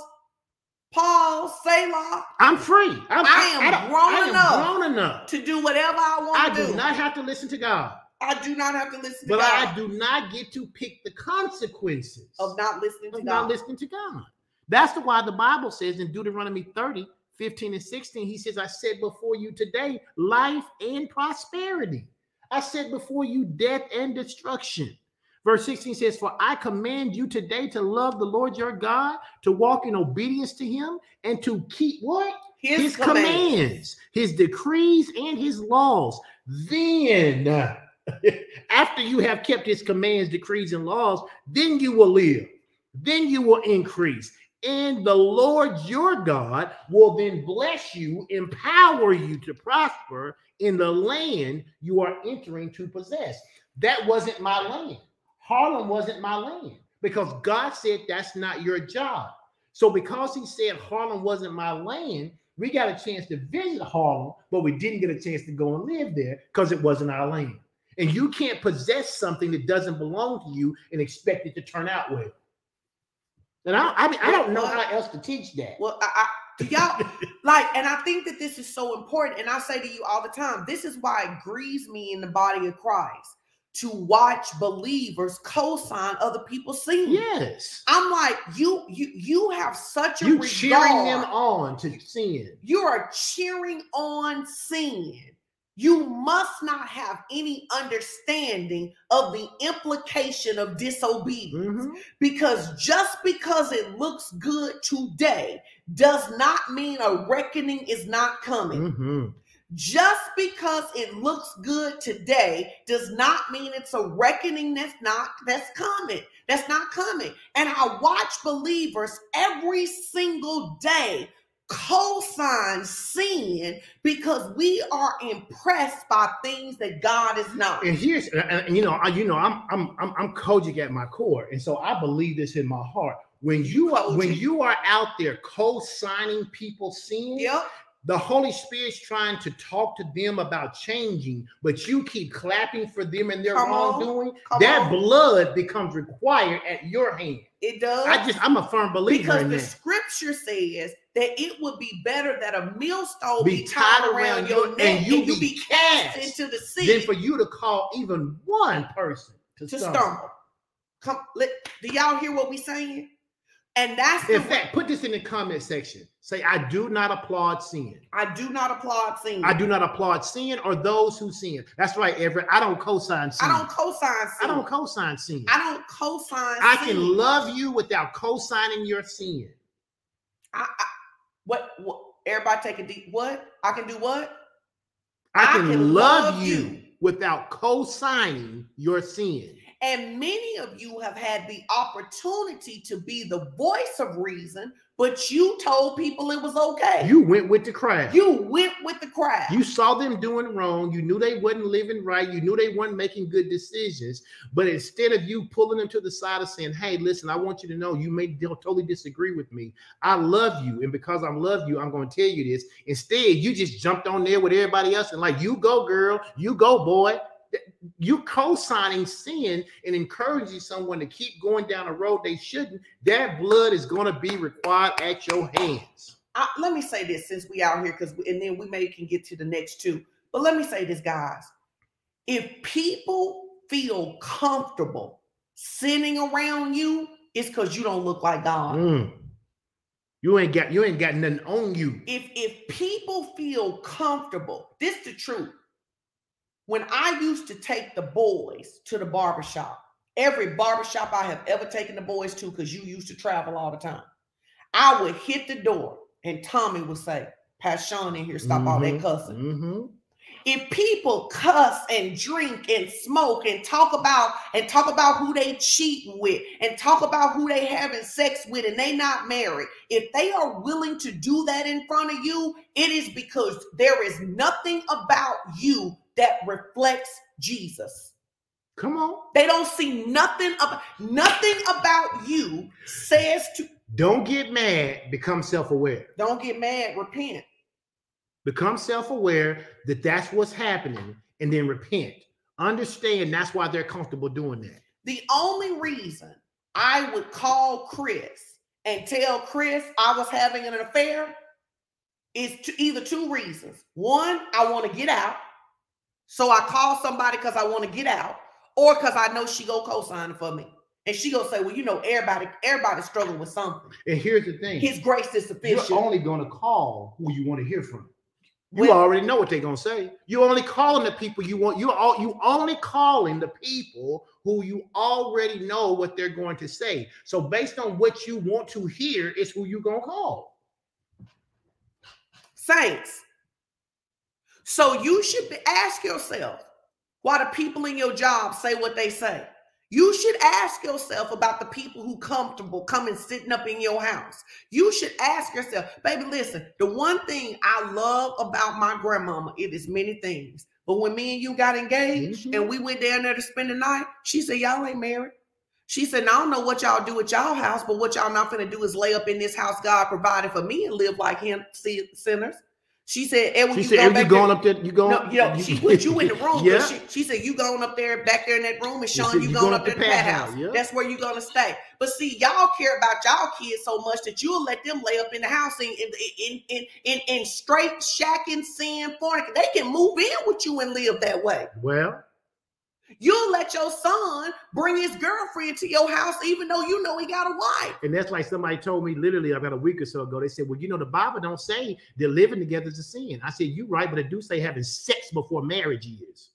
Pause. Selah. I'm free. I'm, I am don't- grown I enough grown enough. To do whatever I I want to do I do. not have to listen to God, I do not have to listen to but God I do not get to pick the consequences of not listening to God. not listening to God. That's the why the Bible says in Deuteronomy 30, 15 and 16, he says, I said before you today life and prosperity. I said before you death and destruction. Verse 16 says, For I command you today to love the Lord your God, to walk in obedience to him, and to keep what? His, his command. commands, his decrees, and his laws. Then, [LAUGHS] after you have kept his commands, decrees, and laws, then you will live. Then you will increase. And the Lord your God will then bless you, empower you to prosper in the land you are entering to possess. That wasn't my land. Harlem wasn't my land because God said that's not your job. So, because He said Harlem wasn't my land, we got a chance to visit Harlem, but we didn't get a chance to go and live there because it wasn't our land. And you can't possess something that doesn't belong to you and expect it to turn out well. And I, I mean, I don't know how else to teach that. Well, I, I, y'all [LAUGHS] like, and I think that this is so important. And I say to you all the time, this is why it grieves me in the body of Christ to watch believers co-sign other people's sin. Yes. I'm like, you, you, you have such a You regard. cheering them on to sin. You are cheering on sin you must not have any understanding of the implication of disobedience. Mhm. Because just because it looks good today does not mean a reckoning is not coming. Mhm. Just because it looks good today does not mean it's a reckoning that's not that's coming. That's not coming. And I watch believers every single day co-sign sin because we are impressed by things that God is not. And here's, and, you know, I, you know, I'm, I'm, I'm, I'm COGIC at my core, and so I believe this in my heart. When you are, when you are out there co-signing people's sin, Yep. The Holy Spirit's trying to talk to them about changing, but you keep clapping for them and their Come wrongdoing. That on. blood becomes required at your hand. It does. I just, I'm a firm believer because the that. scripture says that it would be better that a millstone Be be tied around your neck and you you be cast cast into the sea for you to call even one person to, to stumble. stumble. Come, let, do y'all hear what we saying? And that's the In fact, put this in the comment section. Say, I do not applaud sin. I do not applaud sin. I do not applaud sin or those who sin. That's right, Everett. I don't co-sign sin. I don't co-sign sin. I don't co-sign sin. I don't co-sign. I sin. can love you without co-signing your sin. I, I, what? What? Everybody take a deep. What? I can do what? I, I can, can love, love you, you. without co-signing your sin. And many of you have had the opportunity to be the voice of reason, but you told people it was okay. You went with the crowd. You went with the crowd. You saw them doing wrong. You knew they wasn't living right. You knew they weren't making good decisions. But instead of you pulling them to the side and saying, "Hey, listen, I want you to know you may totally disagree with me. I love you, and because I love you, I'm going to tell you this." Instead, you just jumped on there with everybody else and like, "You go, girl. You go, boy." You co-signing sin and encouraging someone to keep going down a road they shouldn't. That blood is going to be required at your hands. I, let me say this since we out here, because and then we may can get to the next two. But let me say this, guys. If people feel comfortable sinning around you, it's because you don't look like God. Mm. You ain't got you ain't got nothing on you. if if people feel comfortable, this the truth. When I used to take the boys to the barbershop, every barbershop I have ever taken the boys to, because you used to travel all the time, I would hit the door and Tommy would say, Pass Sean in here, stop all that Mhm, cussing. mhm. If people cuss and drink and smoke and talk about and talk about who they cheating with and talk about who they having sex with and they not married, if they are willing to do that in front of you, it is because there is nothing about you that reflects Jesus. Come on. They don't see nothing about nothing about you says to Don't get mad. Become self-aware. don't get mad, repent. Become self-aware that that's what's happening, and then repent. Understand that's why they're comfortable doing that. The only reason I would call Chris and tell Chris I was having an affair is to either two reasons. One, I want to get out. So I call somebody because I want to get out, or because I know she go co-sign for me. And she gonna say, Well, you know, everybody, everybody's struggling with something. And here's the thing: His grace is sufficient. you're only going to call who you want to hear from. You Well- already know what they're going to say. You're only calling the people you want. You all you only calling the people who you already know what they're going to say. So based on what you want to hear, is who you're gonna call. Saints. So you should ask yourself why the people in your job say what they say. You should ask yourself about the people who comfortable coming sitting up in your house. You should ask yourself, baby, listen, the one thing I love about my grandmama, it is many things. But when me and you got engaged Mhm. and we went down there to spend the night, she said, Y'all ain't married. She said, "Now, I don't know what y'all do at y'all house, but what y'all not gonna do is lay up in this house God provided for me and live like him, sinners. She said, and when She you said, go "Are you going there, up there? You going? no, you know, she put you in the room. yeah. She, she said, you going up there, back there in that room, and Sean, said, you, "You going, going up there the in the pat house, house. yeah. That's where you gonna stay. But see, y'all care about y'all kids so much that you'll let them lay up in the house in in in in, in, in straight shacking, sin, fornicating. They can move in with you and live that way. Well, You'll let your son bring his girlfriend to your house, even though you know he got a wife. And that's like somebody told me literally about a week or so ago. They said, Well, you know, the Bible don't say that living together is a sin. I said, You're right, but it do say having sex before marriage is.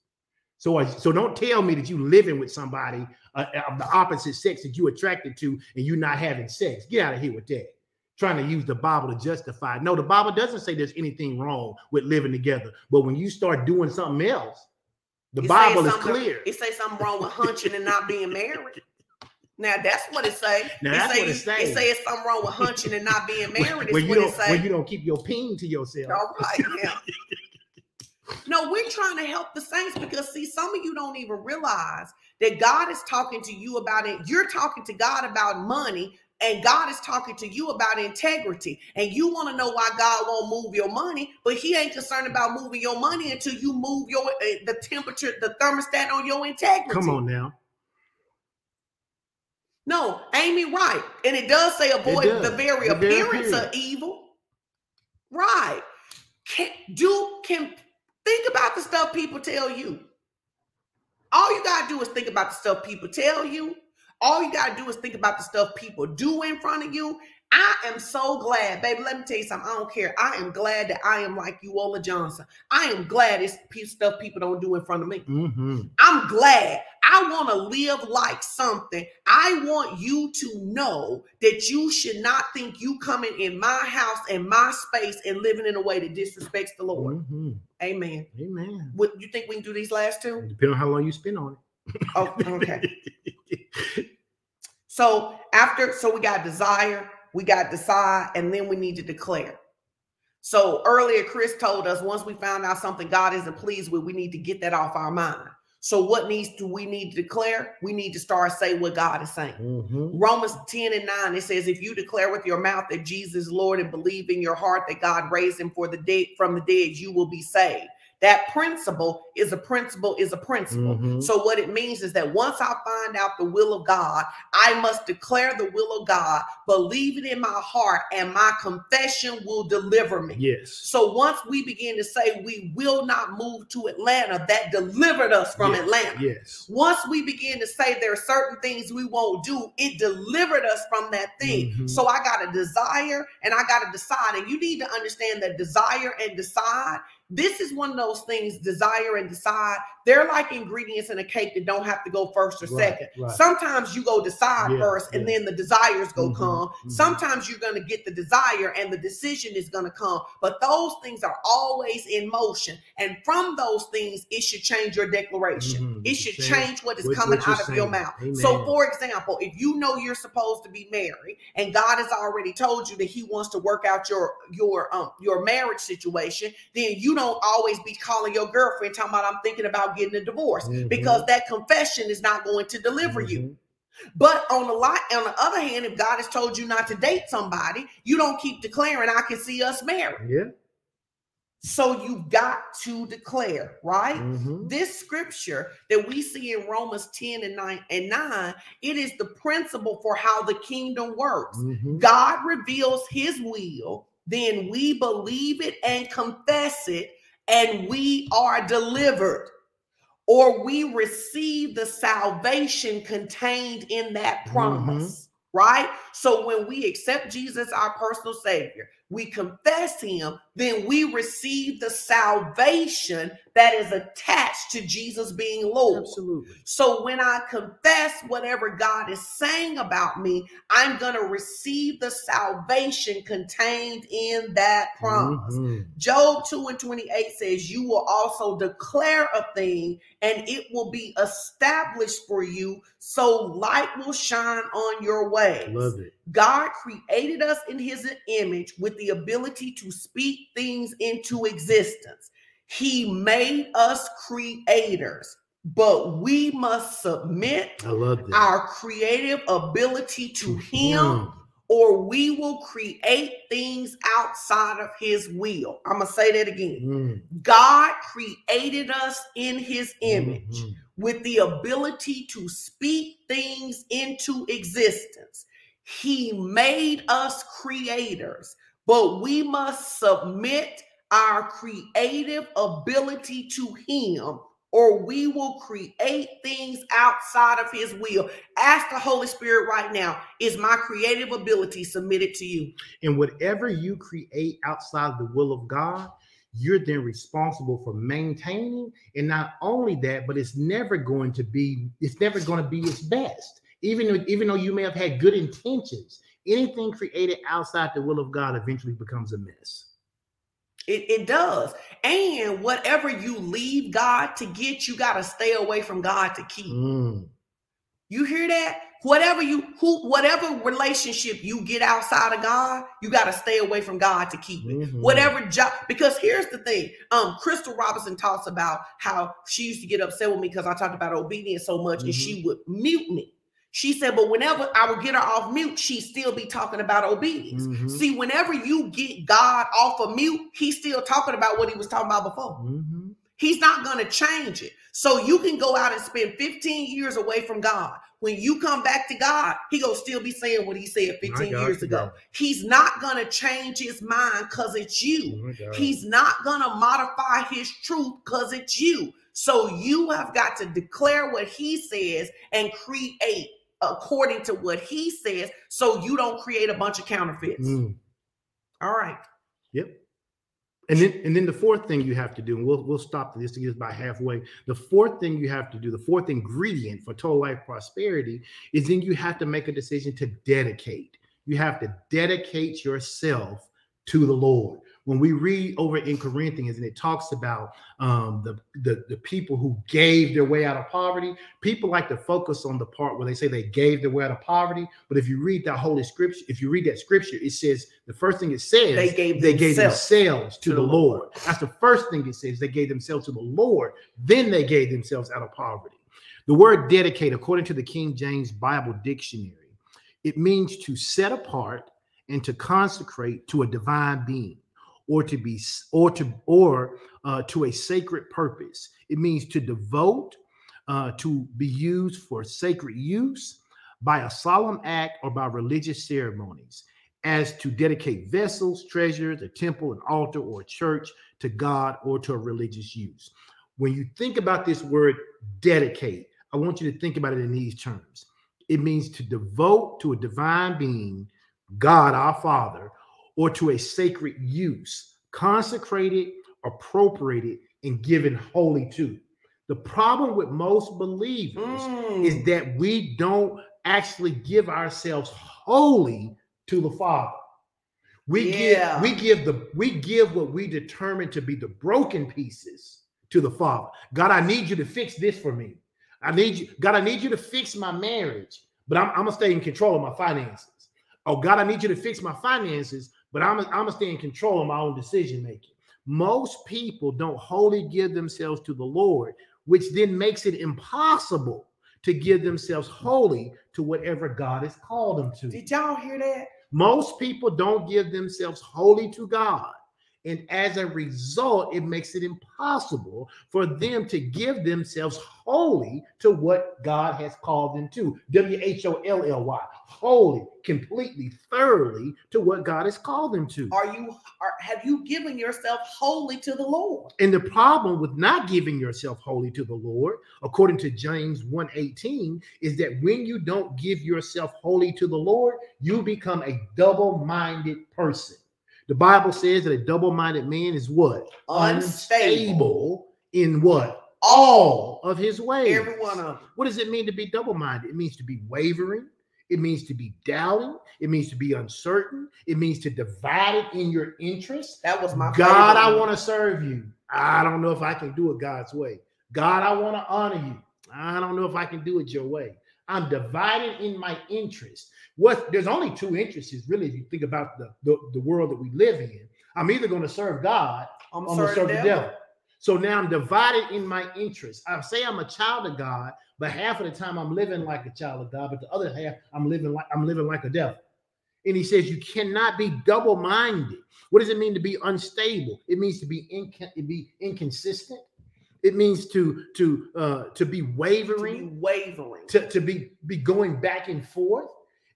So, so don't tell me that you living with somebody uh, of the opposite sex that you attracted to and you not having sex. Get out of here with that. Trying to use the Bible to justify. No, the Bible doesn't say there's anything wrong with living together. But when you start doing something else, the It Bible is clear. It say something wrong with hunching and not being married. Now that's what it say. Now, it that's say what it say. it say it's something wrong with hunching and not being married. when is you what don't when you don't keep your ping to yourself. All right, [LAUGHS] yeah. No, we're trying to help the saints because see, some of you don't even realize that God is talking to you about it. You're talking to God about money, and God is talking to you about integrity. And you want to know why God won't move your money, but He ain't concerned about moving your money until you move your uh, the temperature, the thermostat on your integrity. Come on now. No, Amy, right. And it does say avoid does. the very The very appearance of evil. Right. Can do can think about the stuff people tell you. All you gotta do is think about the stuff people tell you. All you gotta do is think about the stuff people do in front of you. I am so glad, baby. Let me tell you something. I don't care. I am glad that I am like you, Ola Johnson. I am glad it's stuff people don't do in front of me. hmm I'm glad. I want to live like something. I want you to know that you should not think you coming in my house and my space and living in a way that disrespects the Lord. hmm Amen. Amen. What you think we can do these last two? Depending on how long you spend on it. Oh, okay. [LAUGHS] [LAUGHS] So after, so we got desire, we got decide, and then we need to declare. So earlier, Chris told us once we found out something God isn't pleased with, we need to get that off our mind. So what needs do we need to declare? We need to start say what God is saying. Mhm. Romans 10 and 9, it says, if you declare with your mouth that Jesus is Lord and believe in your heart that God raised him for the dead from the dead, you will be saved. That principle is a principle, is a principle. Mhm. So what it means is that once I find out the will of God, I must declare the will of God, believe it in my heart, and my confession will deliver me. Yes. So once we begin to say we will not move to Atlanta, that delivered us from Yes. Atlanta. Yes. Once we begin to say there are certain things we won't do, it delivered us from that thing. Mhm. So I got to desire and I got to decide. And you need to understand that desire and decide, this is one of those things, desire and decide, they're like ingredients in a cake that don't have to go first or Right, second. right. Sometimes you go decide Yeah, first and yeah. then the desires go Mhm, come. mhm. Sometimes you're going to get the desire and the decision is going to come. But those things are always in motion. And from those things, it should change your declaration. Mhm. It should change what is what- coming what out of your mouth. Amen. So, for example, if you know you're supposed to be married and God has already told you that He wants to work out your your um your marriage situation, then you don't always be calling your girlfriend talking about I'm thinking about getting a divorce Mhm. because that confession is not going to deliver you. Mhm. But on the lot, on the other hand, if God has told you not to date somebody, you don't keep declaring, I can see us married. Yeah. So you've got to declare, right? Mhm. This scripture that we see in Romans 10 and 9 and 9, it is the principle for how the kingdom works. Mhm. God reveals his will, then we believe it and confess it, and we are delivered. Or we receive the salvation contained in that mm-hmm. promise, right? So when we accept Jesus, our personal Savior, we confess Him, then we receive the salvation that is attached to Jesus being Lord. Absolutely. So when I confess whatever God is saying about me, I'm going to receive the salvation contained in that promise. Mhm. Job 2 and 28 says, You will also declare a thing and it will be established for you, so light will shine on your way." Love it. God created us in his image with the ability to speak things into existence. He made us creators, but we must submit I love that. our creative ability to him or we will create things outside of his will. I'm going to say that again. Mhm. God created us in his image Mhm. with the ability to speak things into existence. He made us creators, but we must submit our creative ability to him or we will create things outside of his will. Ask the Holy Spirit right now, is my creative ability submitted to you? And whatever you create outside of the will of God, you're then responsible for maintaining. And not only that, but it's never going to be, it's never going to be its best. Even though, even though you may have had good intentions, anything created outside the will of God eventually becomes a mess. It, it does. And whatever you leave God to get, you got to stay away from God to keep. Mm. You hear that? Whatever you who whatever relationship you get outside of God, you got to stay away from God to keep it. Mhm. Whatever job, because here's the thing. Um, Crystal Robinson talks about how she used to get upset with me because I talked about obedience so much, and she would mute me. She said, but whenever I would get her off mute, she'd still be talking about obedience. Mhm. See, whenever you get God off of mute, he's still talking about what he was talking about before. Mhm. He's not going to change it. So you can go out and spend 15 years away from God. When you come back to God, he going to still be saying what he said 15 God, years ago. He's not going to change his mind because it's you. God. He's not going to modify his truth because it's you. So you have got to declare what he says and create according to what he says so you don't create a bunch of counterfeits. Mm. All right. Yep. And then and then the fourth thing you have to do, and we'll we'll stop this to get us about halfway. The fourth thing you have to do, the fourth ingredient for total life prosperity is then you have to make a decision to dedicate. You have to dedicate yourself to the Lord. When we read over in Corinthians and it talks about um, the, the the people who gave their way out of poverty, people like to focus on the part where they say they gave their way out of poverty. But if you read that holy scripture, if you read that scripture, it says the first thing it says They gave they gave themselves themselves to to the the Lord. Lord. That's the first thing it says. They gave themselves to the Lord. Then they gave themselves out of poverty. The word dedicate, according to the King James Bible Dictionary, it means to set apart and to consecrate to a divine being or to be or to or uh, to a sacred purpose. It means to devote, uh, to be used for sacred use by a solemn act or by religious ceremonies as to dedicate vessels, treasures, a temple, an altar, or a church to God or to a religious use. When you think about this word dedicate, I want you to think about it in these terms. It means to devote to a divine being, God our Father, or to a sacred use, consecrated, appropriated, and given wholly to. The problem with most believers Mm. is that we don't actually give ourselves wholly to the Father. We Yeah. give we give the we give what we determine to be the broken pieces to the Father. God, I need you to fix this for me. I need you, God, I need you to fix my marriage, but I'm, I'm gonna stay in control of my finances. Oh God, I need you to fix my finances, but I'm, I'm gonna stay in control of my own decision making. Most people don't wholly give themselves to the Lord, which then makes it impossible to give themselves wholly to whatever God has called them to. Did y'all hear that? Most people don't give themselves wholly to God. And as a result, it makes it impossible for them to give themselves wholly to what God has called them to. W H O L L Y, wholly, completely, thoroughly to what God has called them to. Are you are have you given yourself wholly to the Lord? And the problem with not giving yourself wholly to the Lord, according to James 1:18, is that when you don't give yourself wholly to the Lord, you become a double-minded person. The Bible says that a double-minded man is what? Unstable. in what? All of his ways. Every one of them. What does it mean to be double-minded? It means to be wavering. It means to be doubting. It means to be uncertain. It means to divide it in your interest. That was my God, favorite I want to serve you. I don't know if I can do it God's way. God, I want to honor you. I don't know if I can do it your way. I'm divided in my interest. What there's only two interests, really, if you think about the, the, the world that we live in. I'm either going to serve God I'm I'm gonna serve the devil. devil. So now I'm divided in my interests. I say I'm a child of God, but half of the time I'm living like a child of God, but the other half I'm living like I'm living like a devil. And he says you cannot be double-minded. What does it mean to be unstable? It means to be inc- to be inconsistent. It means to to uh to be To be wavering, wavering. to, to be be going back and forth.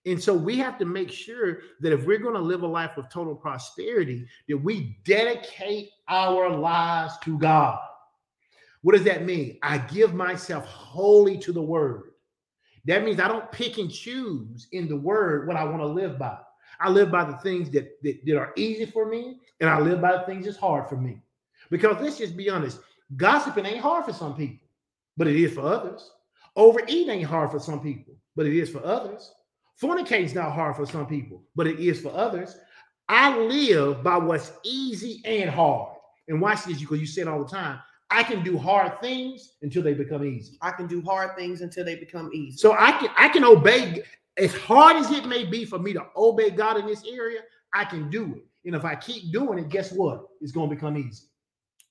And so we have to make sure that if we're going to live a life of total prosperity, that we dedicate our lives to God. What does that mean? I give myself wholly to the word. That means I don't pick and choose in the word what I want to live by. I live by the things that, that, that are easy for me, and I live by the things that's hard for me. Because let's just be honest, gossiping ain't hard for some people, but it is for others. Overeating ain't hard for some people, but it is for others. Fornicating's not hard for some people, but it is for others. I live by what's easy and hard. And watch this, because you say it all the time. I can do hard things until they become easy. I can do hard things until they become easy. So I can I can obey as hard as it may be for me to obey God in this area. I can do it, and if I keep doing it, guess what? It's going to become easy.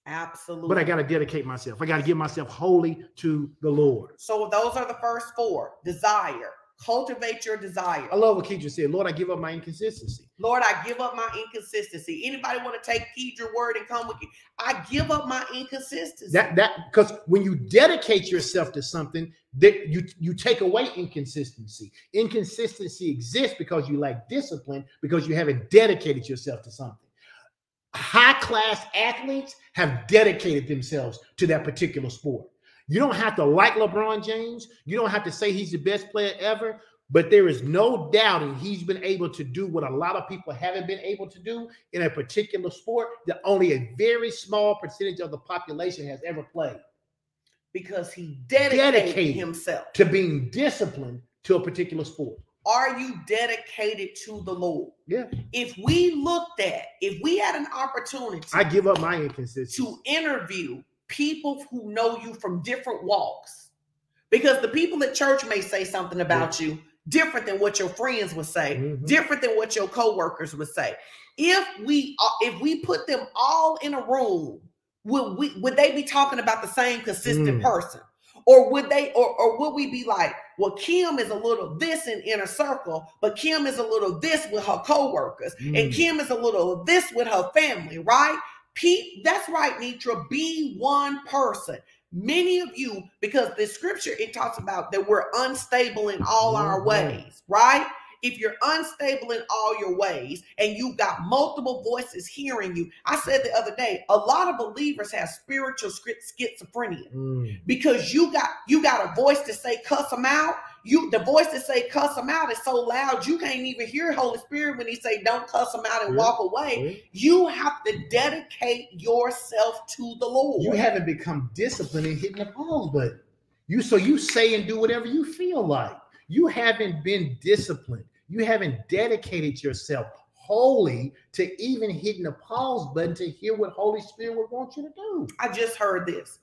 Absolutely. But I got to dedicate myself. I got to give myself wholly to the Lord. So those are the first four: desire, cultivate your desire. I love what Keisha said. Lord, I give up my inconsistency. Lord, I give up my inconsistency. Anybody want to take your word and come with you? I give up my inconsistency. That that because when you dedicate yourself to something, that you you take away inconsistency. Inconsistency exists because you lack discipline because you haven't dedicated yourself to something. High class athletes have dedicated themselves to that particular sport. You don't have to like LeBron James. You don't have to say he's the best player ever. But there is no doubting he's been able to do what a lot of people haven't been able to do in a particular sport that only a very small percentage of the population has ever played. Because he dedicated, dedicated himself to being disciplined to a particular sport. Are you dedicated to the Lord? Yeah. If we looked at, if we had an opportunity, I give up my inconsistency to interview people who know you from different walks, because the people at church may say something about yeah. you different than what your friends would say, mm-hmm. different than what your coworkers would say. If we uh, if we put them all in a room, would we would they be talking about the same consistent mm. person? Or would they or, or would we be like, well, Kim is a little this in inner circle, but Kim is a little this with her coworkers, mm. and Kim is a little this with her family, right? Pete, that's right, Nitra. Be one person. Many of you, because the scripture it talks about that we're unstable in all our mm-hmm. ways, right? If you're unstable in all your ways and you've got multiple voices hearing you, I said the other day, a lot of believers have spiritual schizophrenia mm. because you got you got a voice to say cuss them out you the voice that say cuss them out is so loud you can't even hear Holy Spirit when he say don't cuss them out and yeah. walk away. Yeah. You have to dedicate yourself to the Lord. You haven't become disciplined in hitting the pause but You so you say and do whatever you feel like. You haven't been disciplined. You haven't dedicated yourself wholly to even hitting the pause button to hear what Holy Spirit would want you to do. I just heard this.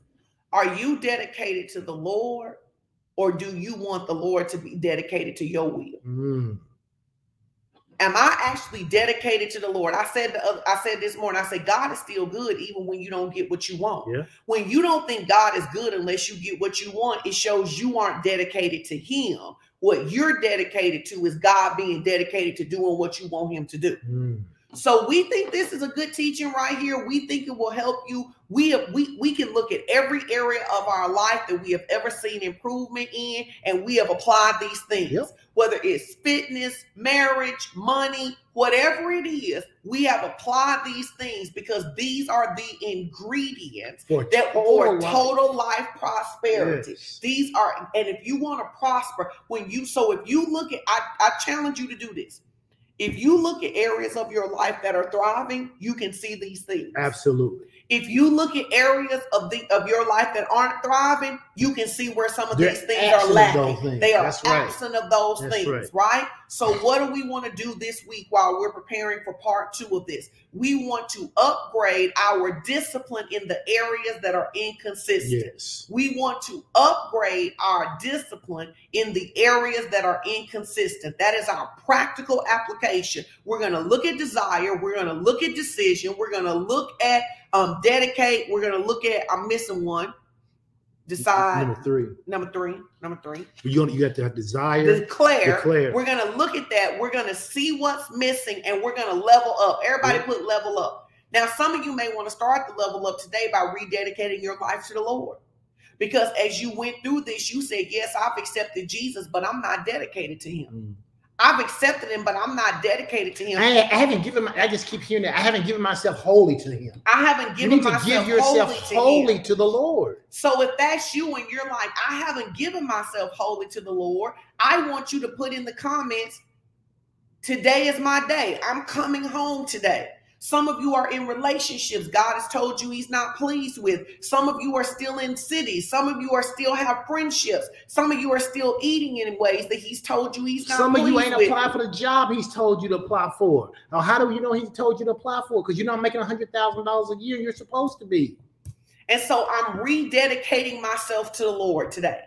Are you dedicated to the Lord or do you want the Lord to be dedicated to your will? Mm. Am I actually dedicated to the Lord? I said the other, I said this morning. I said God is still good even when you don't get what you want. Yeah. When you don't think God is good unless you get what you want, it shows you aren't dedicated to Him. What you're dedicated to is God being dedicated to doing what you want Him to do. Mm. So we think this is a good teaching right here. We think it will help you. We have, we we can look at every area of our life that we have ever seen improvement in, and we have applied these things. Yep. Whether it's fitness, marriage, money, whatever it is, we have applied these things because these are the ingredients for that total for total life, life prosperity. Yes. These are, and if you want to prosper, when you so if you look at, I, I challenge you to do this if you look at areas of your life that are thriving, you can see these things. Absolutely. If you look at areas of the of your life that aren't thriving, you can see where some of They're these things are lacking. They are That's absent right. of those That's things, right. right? So, what do we want to do this week while we're preparing for part two of this? We want to upgrade our discipline in the areas that are inconsistent. Yes. We want to upgrade our discipline in the areas that are inconsistent. That is our practical application. We're going to look at desire. We're going to look at decision. We're going to look at um, dedicate. We're going to look at, I'm missing one. Decide. Number three. Number three. Number three. You you got to have desire. Declare. Declare. We're going to look at that. We're going to see what's missing and we're going to level up. Everybody yeah. put level up. Now, some of you may want to start the level up today by rededicating your life to the Lord. Because as you went through this, you said, Yes, I've accepted Jesus, but I'm not dedicated to him. Mm. I've accepted him, but I'm not dedicated to him. I, I haven't given. My, I just keep hearing that. I haven't given myself wholly to Him. I haven't You given need to myself give yourself wholly wholly to the Lord. So if that's you and you're like, I haven't given myself wholly to the Lord, I want you to put in the comments, today is my day. I'm coming home today. Some of you are in relationships God has told you he's not pleased with. Some of you are still in cities. Some of you are still have friendships. Some of you are still eating in ways that he's told you he's not pleased with. Some of you ain't with. applied for the job He's told you to apply for. Now, how do you know he's told you to apply for? Because you're not making hundred thousand dollars a year. You're supposed to be. And so I'm rededicating myself to the Lord today.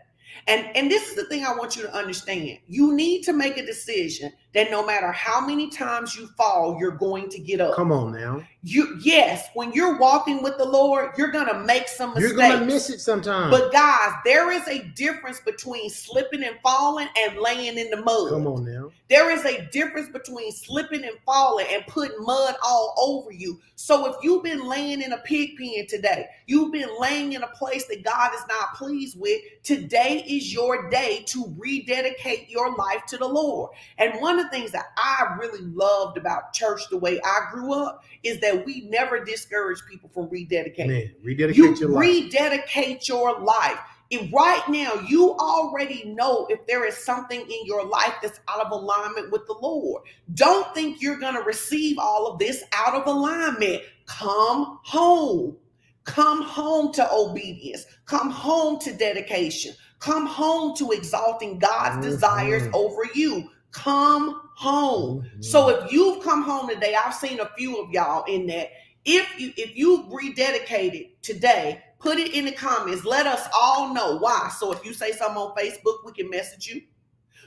And and this is the thing I want you to understand. You need to make a decision that no matter how many times you fall, you're going to get up. Come on now. You yes, when you're walking with the Lord, you're going to make some mistakes. You're gonna miss it sometimes. But guys, there is a difference between slipping and falling and laying in the mud. Come on now. There is a difference between slipping and falling and putting mud all over you. So if you've been laying in a pig pen today, you've been laying in a place that God is not pleased with, today is your day to rededicate your life to the Lord. And one of the things that I really loved about church the way I grew up is that we never discourage people from rededicating. Man, rededicate You your life. rededicate your life. If right now you already know if there is something in your life that's out of alignment with the Lord, don't think you're going to receive all of this out of alignment. Come home. Come home to obedience. Come home to dedication. Come home to exalting God's Mhm. desires over you. Come home. Mhm. So if you've come home today, I've seen a few of y'all in that. If you if you've rededicated today, put it in the comments. Let us all know why. So if you say something on Facebook, we can message you.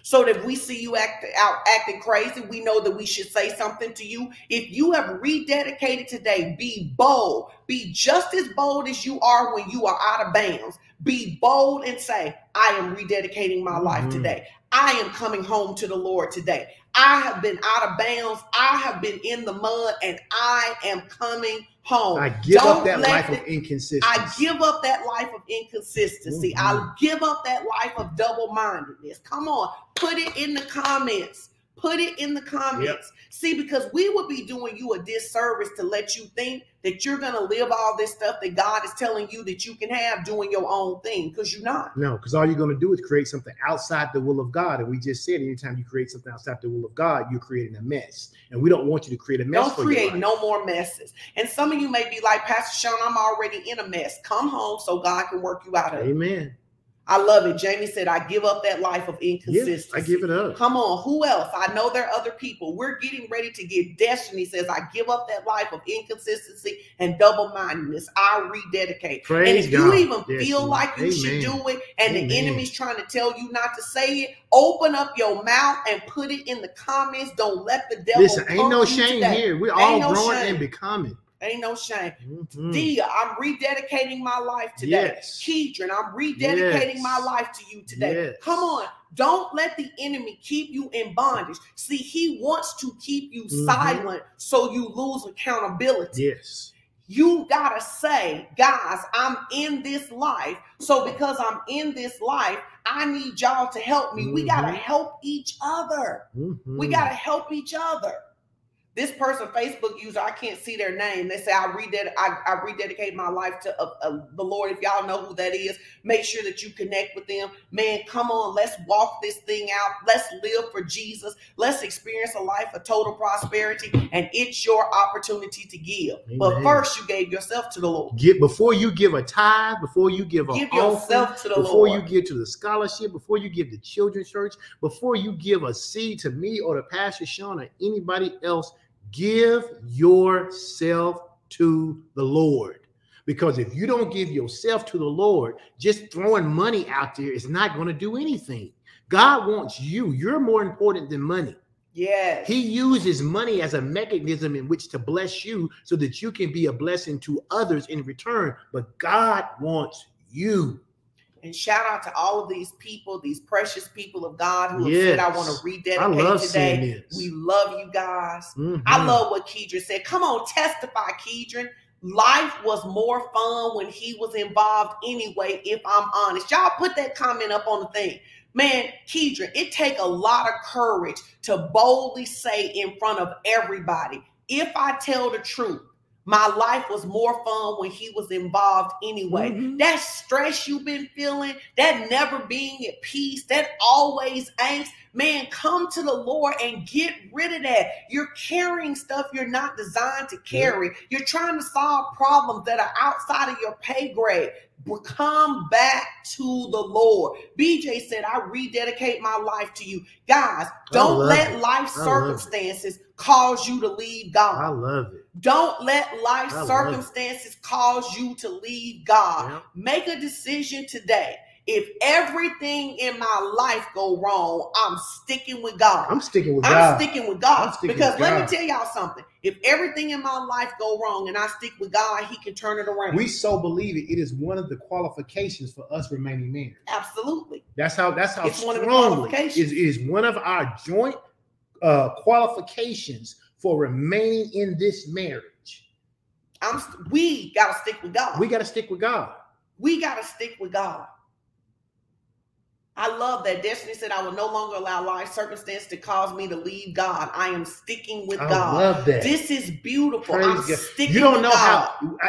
So that if we see you act out acting crazy, we know that we should say something to you. If you have rededicated today, be bold. Be just as bold as you are when you are out of bounds. Be bold and say, I am rededicating my life Mhm. today. I am coming home to the Lord today. I have been out of bounds. I have been in the mud and I am coming home. I give Don't up that life the- of inconsistency. I give up that life of inconsistency. I Mhm. give up that life of double mindedness. Come on, put it in the comments. Put it in the comments. See, because we would be doing you a disservice to let you think that you're going to live all this stuff that God is telling you that you can have doing your own thing because you're not. No, because all you're going to do is create something outside the will of God. And we just said, anytime you create something outside the will of God, you're creating a mess. And we don't want you to create a mess. Don't create no more messes. And some of you may be like, Pastor Sean, I'm already in a mess. Come home so God can work you out of it. Amen. I love it. Jamie said, I give up that life of inconsistency. Yes, I give it up. Come on, who else? I know there are other people. We're getting ready to get destiny. Says, I give up that life of inconsistency and double mindedness. I rededicate. Praise and if God. you even Yes, feel like you should do it and Amen. the enemy's trying to tell you not to say it, open up your mouth and put it in the comments. Don't let the devil. Listen, ain't no shame today. here. We're Ain't all no growing shame. and becoming. Ain't no shame. Mhm. Dia, I'm rededicating my life today. Yes. Keedron, I'm rededicating Yes. my life to you today. Yes. Come on. Don't let the enemy keep you in bondage. See, he wants to keep you Mhm. silent so you lose accountability. Yes. You gotta say, guys, I'm in this life. So because I'm in this life, I need y'all to help me. We gotta Mhm. help each other. We Mhm. gotta help each other. This person, Facebook user, I can't see their name. They say I reded I, I rededicate my life to uh, uh, the Lord. If y'all know who that is, make sure that you connect with them. Man, come on, let's walk this thing out. Let's live for Jesus. Let's experience a life of total prosperity, and it's your opportunity to give. But first, you gave yourself to the Lord. Get before you give a tithe, before you give a Give offering, yourself to the before Lord. you give to the scholarship, before you give to children's church, before you give a seed to me or to Pastor Sean or anybody else, give yourself to the Lord. Because if you don't give yourself to the Lord, just throwing money out there is not going to do anything. God wants you. You're more important than money. yes. He uses money as a mechanism in which to bless you so that you can be a blessing to others in return. But God wants you. And shout out to all of these people, these precious people of God who have Yes. said, I want to rededicate today. We love you guys. Mhm. I love what Keedron said. Come on, testify, Keedron. Life was more fun when he was involved anyway, if I'm honest. Y'all put that comment up on the thing. Man, Kedra, it take a lot of courage to boldly say in front of everybody, if I tell the truth, my life was more fun when he was involved anyway. Mhm. That stress you've been feeling, that never being at peace, that always angst, man, come to the Lord and get rid of that. You're carrying stuff you're not designed to carry. You're trying to solve problems that are outside of your pay grade. Come back to the Lord. BJ said, I rededicate my life to you. Guys, don't let it. life I love it. circumstances cause you to leave God. I love it. Don't let life I circumstances cause you to leave God. Yeah. Make a decision today. If everything in my life go wrong, I'm sticking with God. I'm sticking with God. I'm God. sticking with God I'm sticking because with let me tell y'all something. If everything in my life go wrong and I stick with God, He can turn it around. we so believe it. It is one of the qualifications for us remaining married. Absolutely. That's how. That's how It's one of the strongly qualifications. is is one of our joint uh, qualifications for remaining in this marriage. I'm. We gotta stick with God. We got to stick with God. We got to stick with God. I love that Destiny said, I will no longer allow life circumstance to cause me to leave God. I am sticking with I God. love that. This is beautiful. Praise I'm God. sticking you don't know God. how I,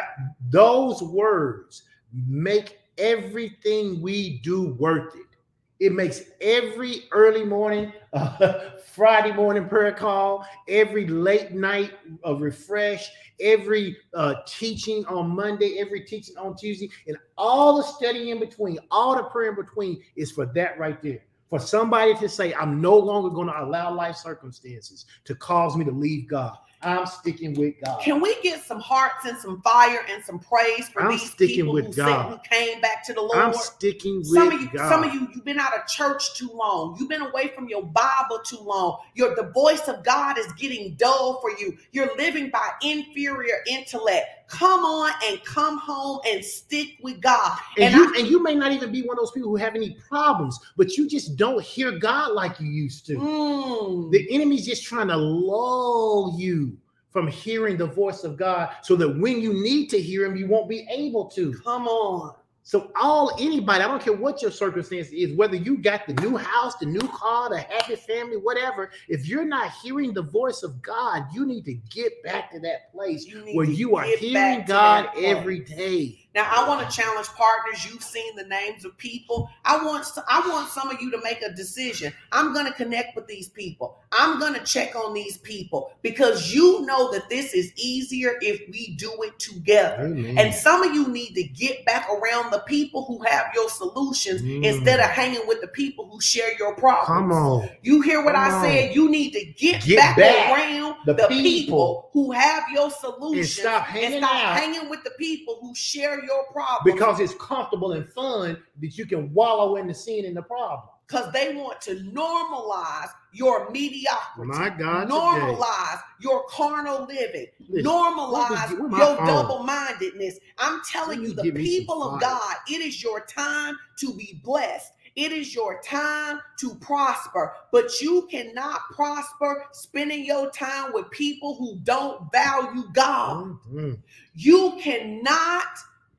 those words make everything we do worth it. It makes every early morning, [LAUGHS] uh, Friday morning prayer call, every late night uh, refresh, every uh, teaching on Monday, every teaching on Tuesday, and all the study in between, all the prayer in between is for that right there. For somebody to say, I'm no longer going to allow life circumstances to cause me to leave God. I'm sticking with God. Can we get some hearts and some fire and some praise for I'm these people who, said, who came back to the Lord? I'm sticking with some of you, God. some of you, you've been out of church too long. You've been away from your Bible too long. Your the voice of God is getting dull for you. You're living by inferior intellect. Come on and come home and stick with God. and, and you I- and you may not even be one of those people who have any problems, but you just don't hear God like you used to. Mm. The enemy's just trying to lull you from hearing the voice of God so that when you need to hear him, you won't be able to. Come on. So all anybody, I don't care what your circumstance is, whether you got the new house, the new car, the happy family, whatever, if you're not hearing the voice of God, you need to get back to that place You where you are hearing God every day. Now I want to challenge partners. You've seen the names of people. I want I want some of you to make a decision. I'm going to connect with these people. I'm going to check on these people because you know that this is easier if we do it together. Amen. And some of you need to get back around the people who have your solutions Mm. instead of hanging with the people who share your problems. Come on. You hear what Come I on. said? You need to get, Get back, back. around The the, people. people. who have your solutions stop hanging stop out. hanging with the people who share your problems Because it's comfortable and fun that you can wallow in the sin and the problem. because they want to normalize your mediocrity. My God, today. normalize your carnal living. Listen, normalize you- your double-mindedness. I'm telling Let you, the give me some people of. God, it is your time to be blessed. It is your time to prosper, but you cannot prosper spending your time with people who don't value God. Mhm. You cannot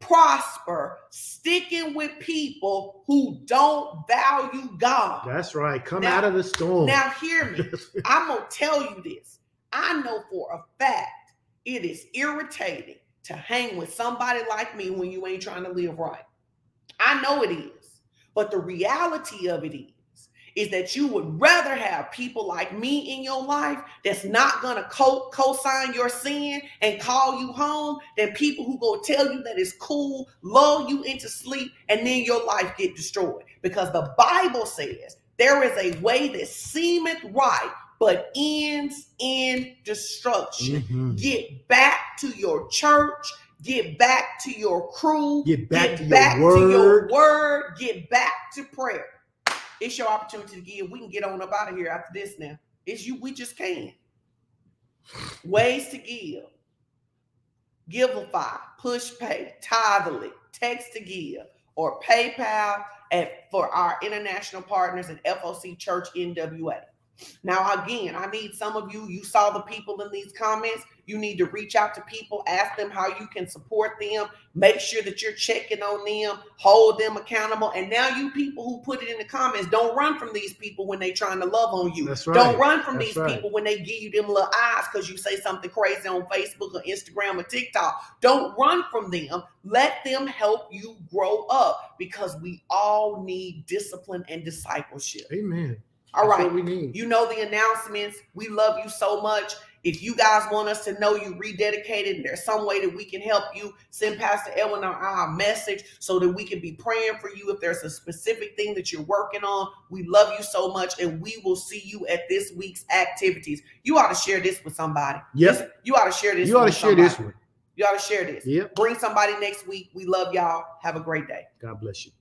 prosper sticking with people who don't value God. That's right. Come Now- out of the storm. Now, hear me. [LAUGHS] I'm going to tell you this. I know for a fact it is irritating to hang with somebody like me when you ain't trying to live right. I know it is. But the reality of it is, is that you would rather have people like me in your life that's not going to co- co-sign your sin and call you home than people who go tell you that it's cool, lull you into sleep, and then your life get destroyed. Because the Bible says there is a way that seemeth right, but ends in destruction. Mhm. Get back to your church. Get back to your crew. Get back get to your back word. to your word. Get back to prayer. It's your opportunity to give. We can get on up out of here after this now. It's you. We just can. Ways to give. Givelify, push pay, tithely, text to give, or PayPal at for our international partners at FOC Church NWA. Now, again, I need some of you, you saw the people in these comments. You need to reach out to people, ask them how you can support them, make sure that you're checking on them, hold them accountable. And now, you people who put it in the comments, don't run from these people when they're trying to love on you. That's right. Don't run from That's these right. people when they give you them little eyes because you say something crazy on Facebook or Instagram or TikTok. Don't run from them. Let them help you grow up because we all need discipline and discipleship. Amen. All That's right. what we need. You know the announcements. We love you so much. If you guys want us to know you rededicated and there's some way that we can help you, send Pastor Edwin or I a message so that we can be praying for you if there's a specific thing that you're working on. We love you so much and we will see you at this week's activities. You ought to share this with somebody. Yes. You ought to share this. You ought to share this one. You ought to share this. Yep. Bring somebody next week. We love y'all. Have a great day. God bless you.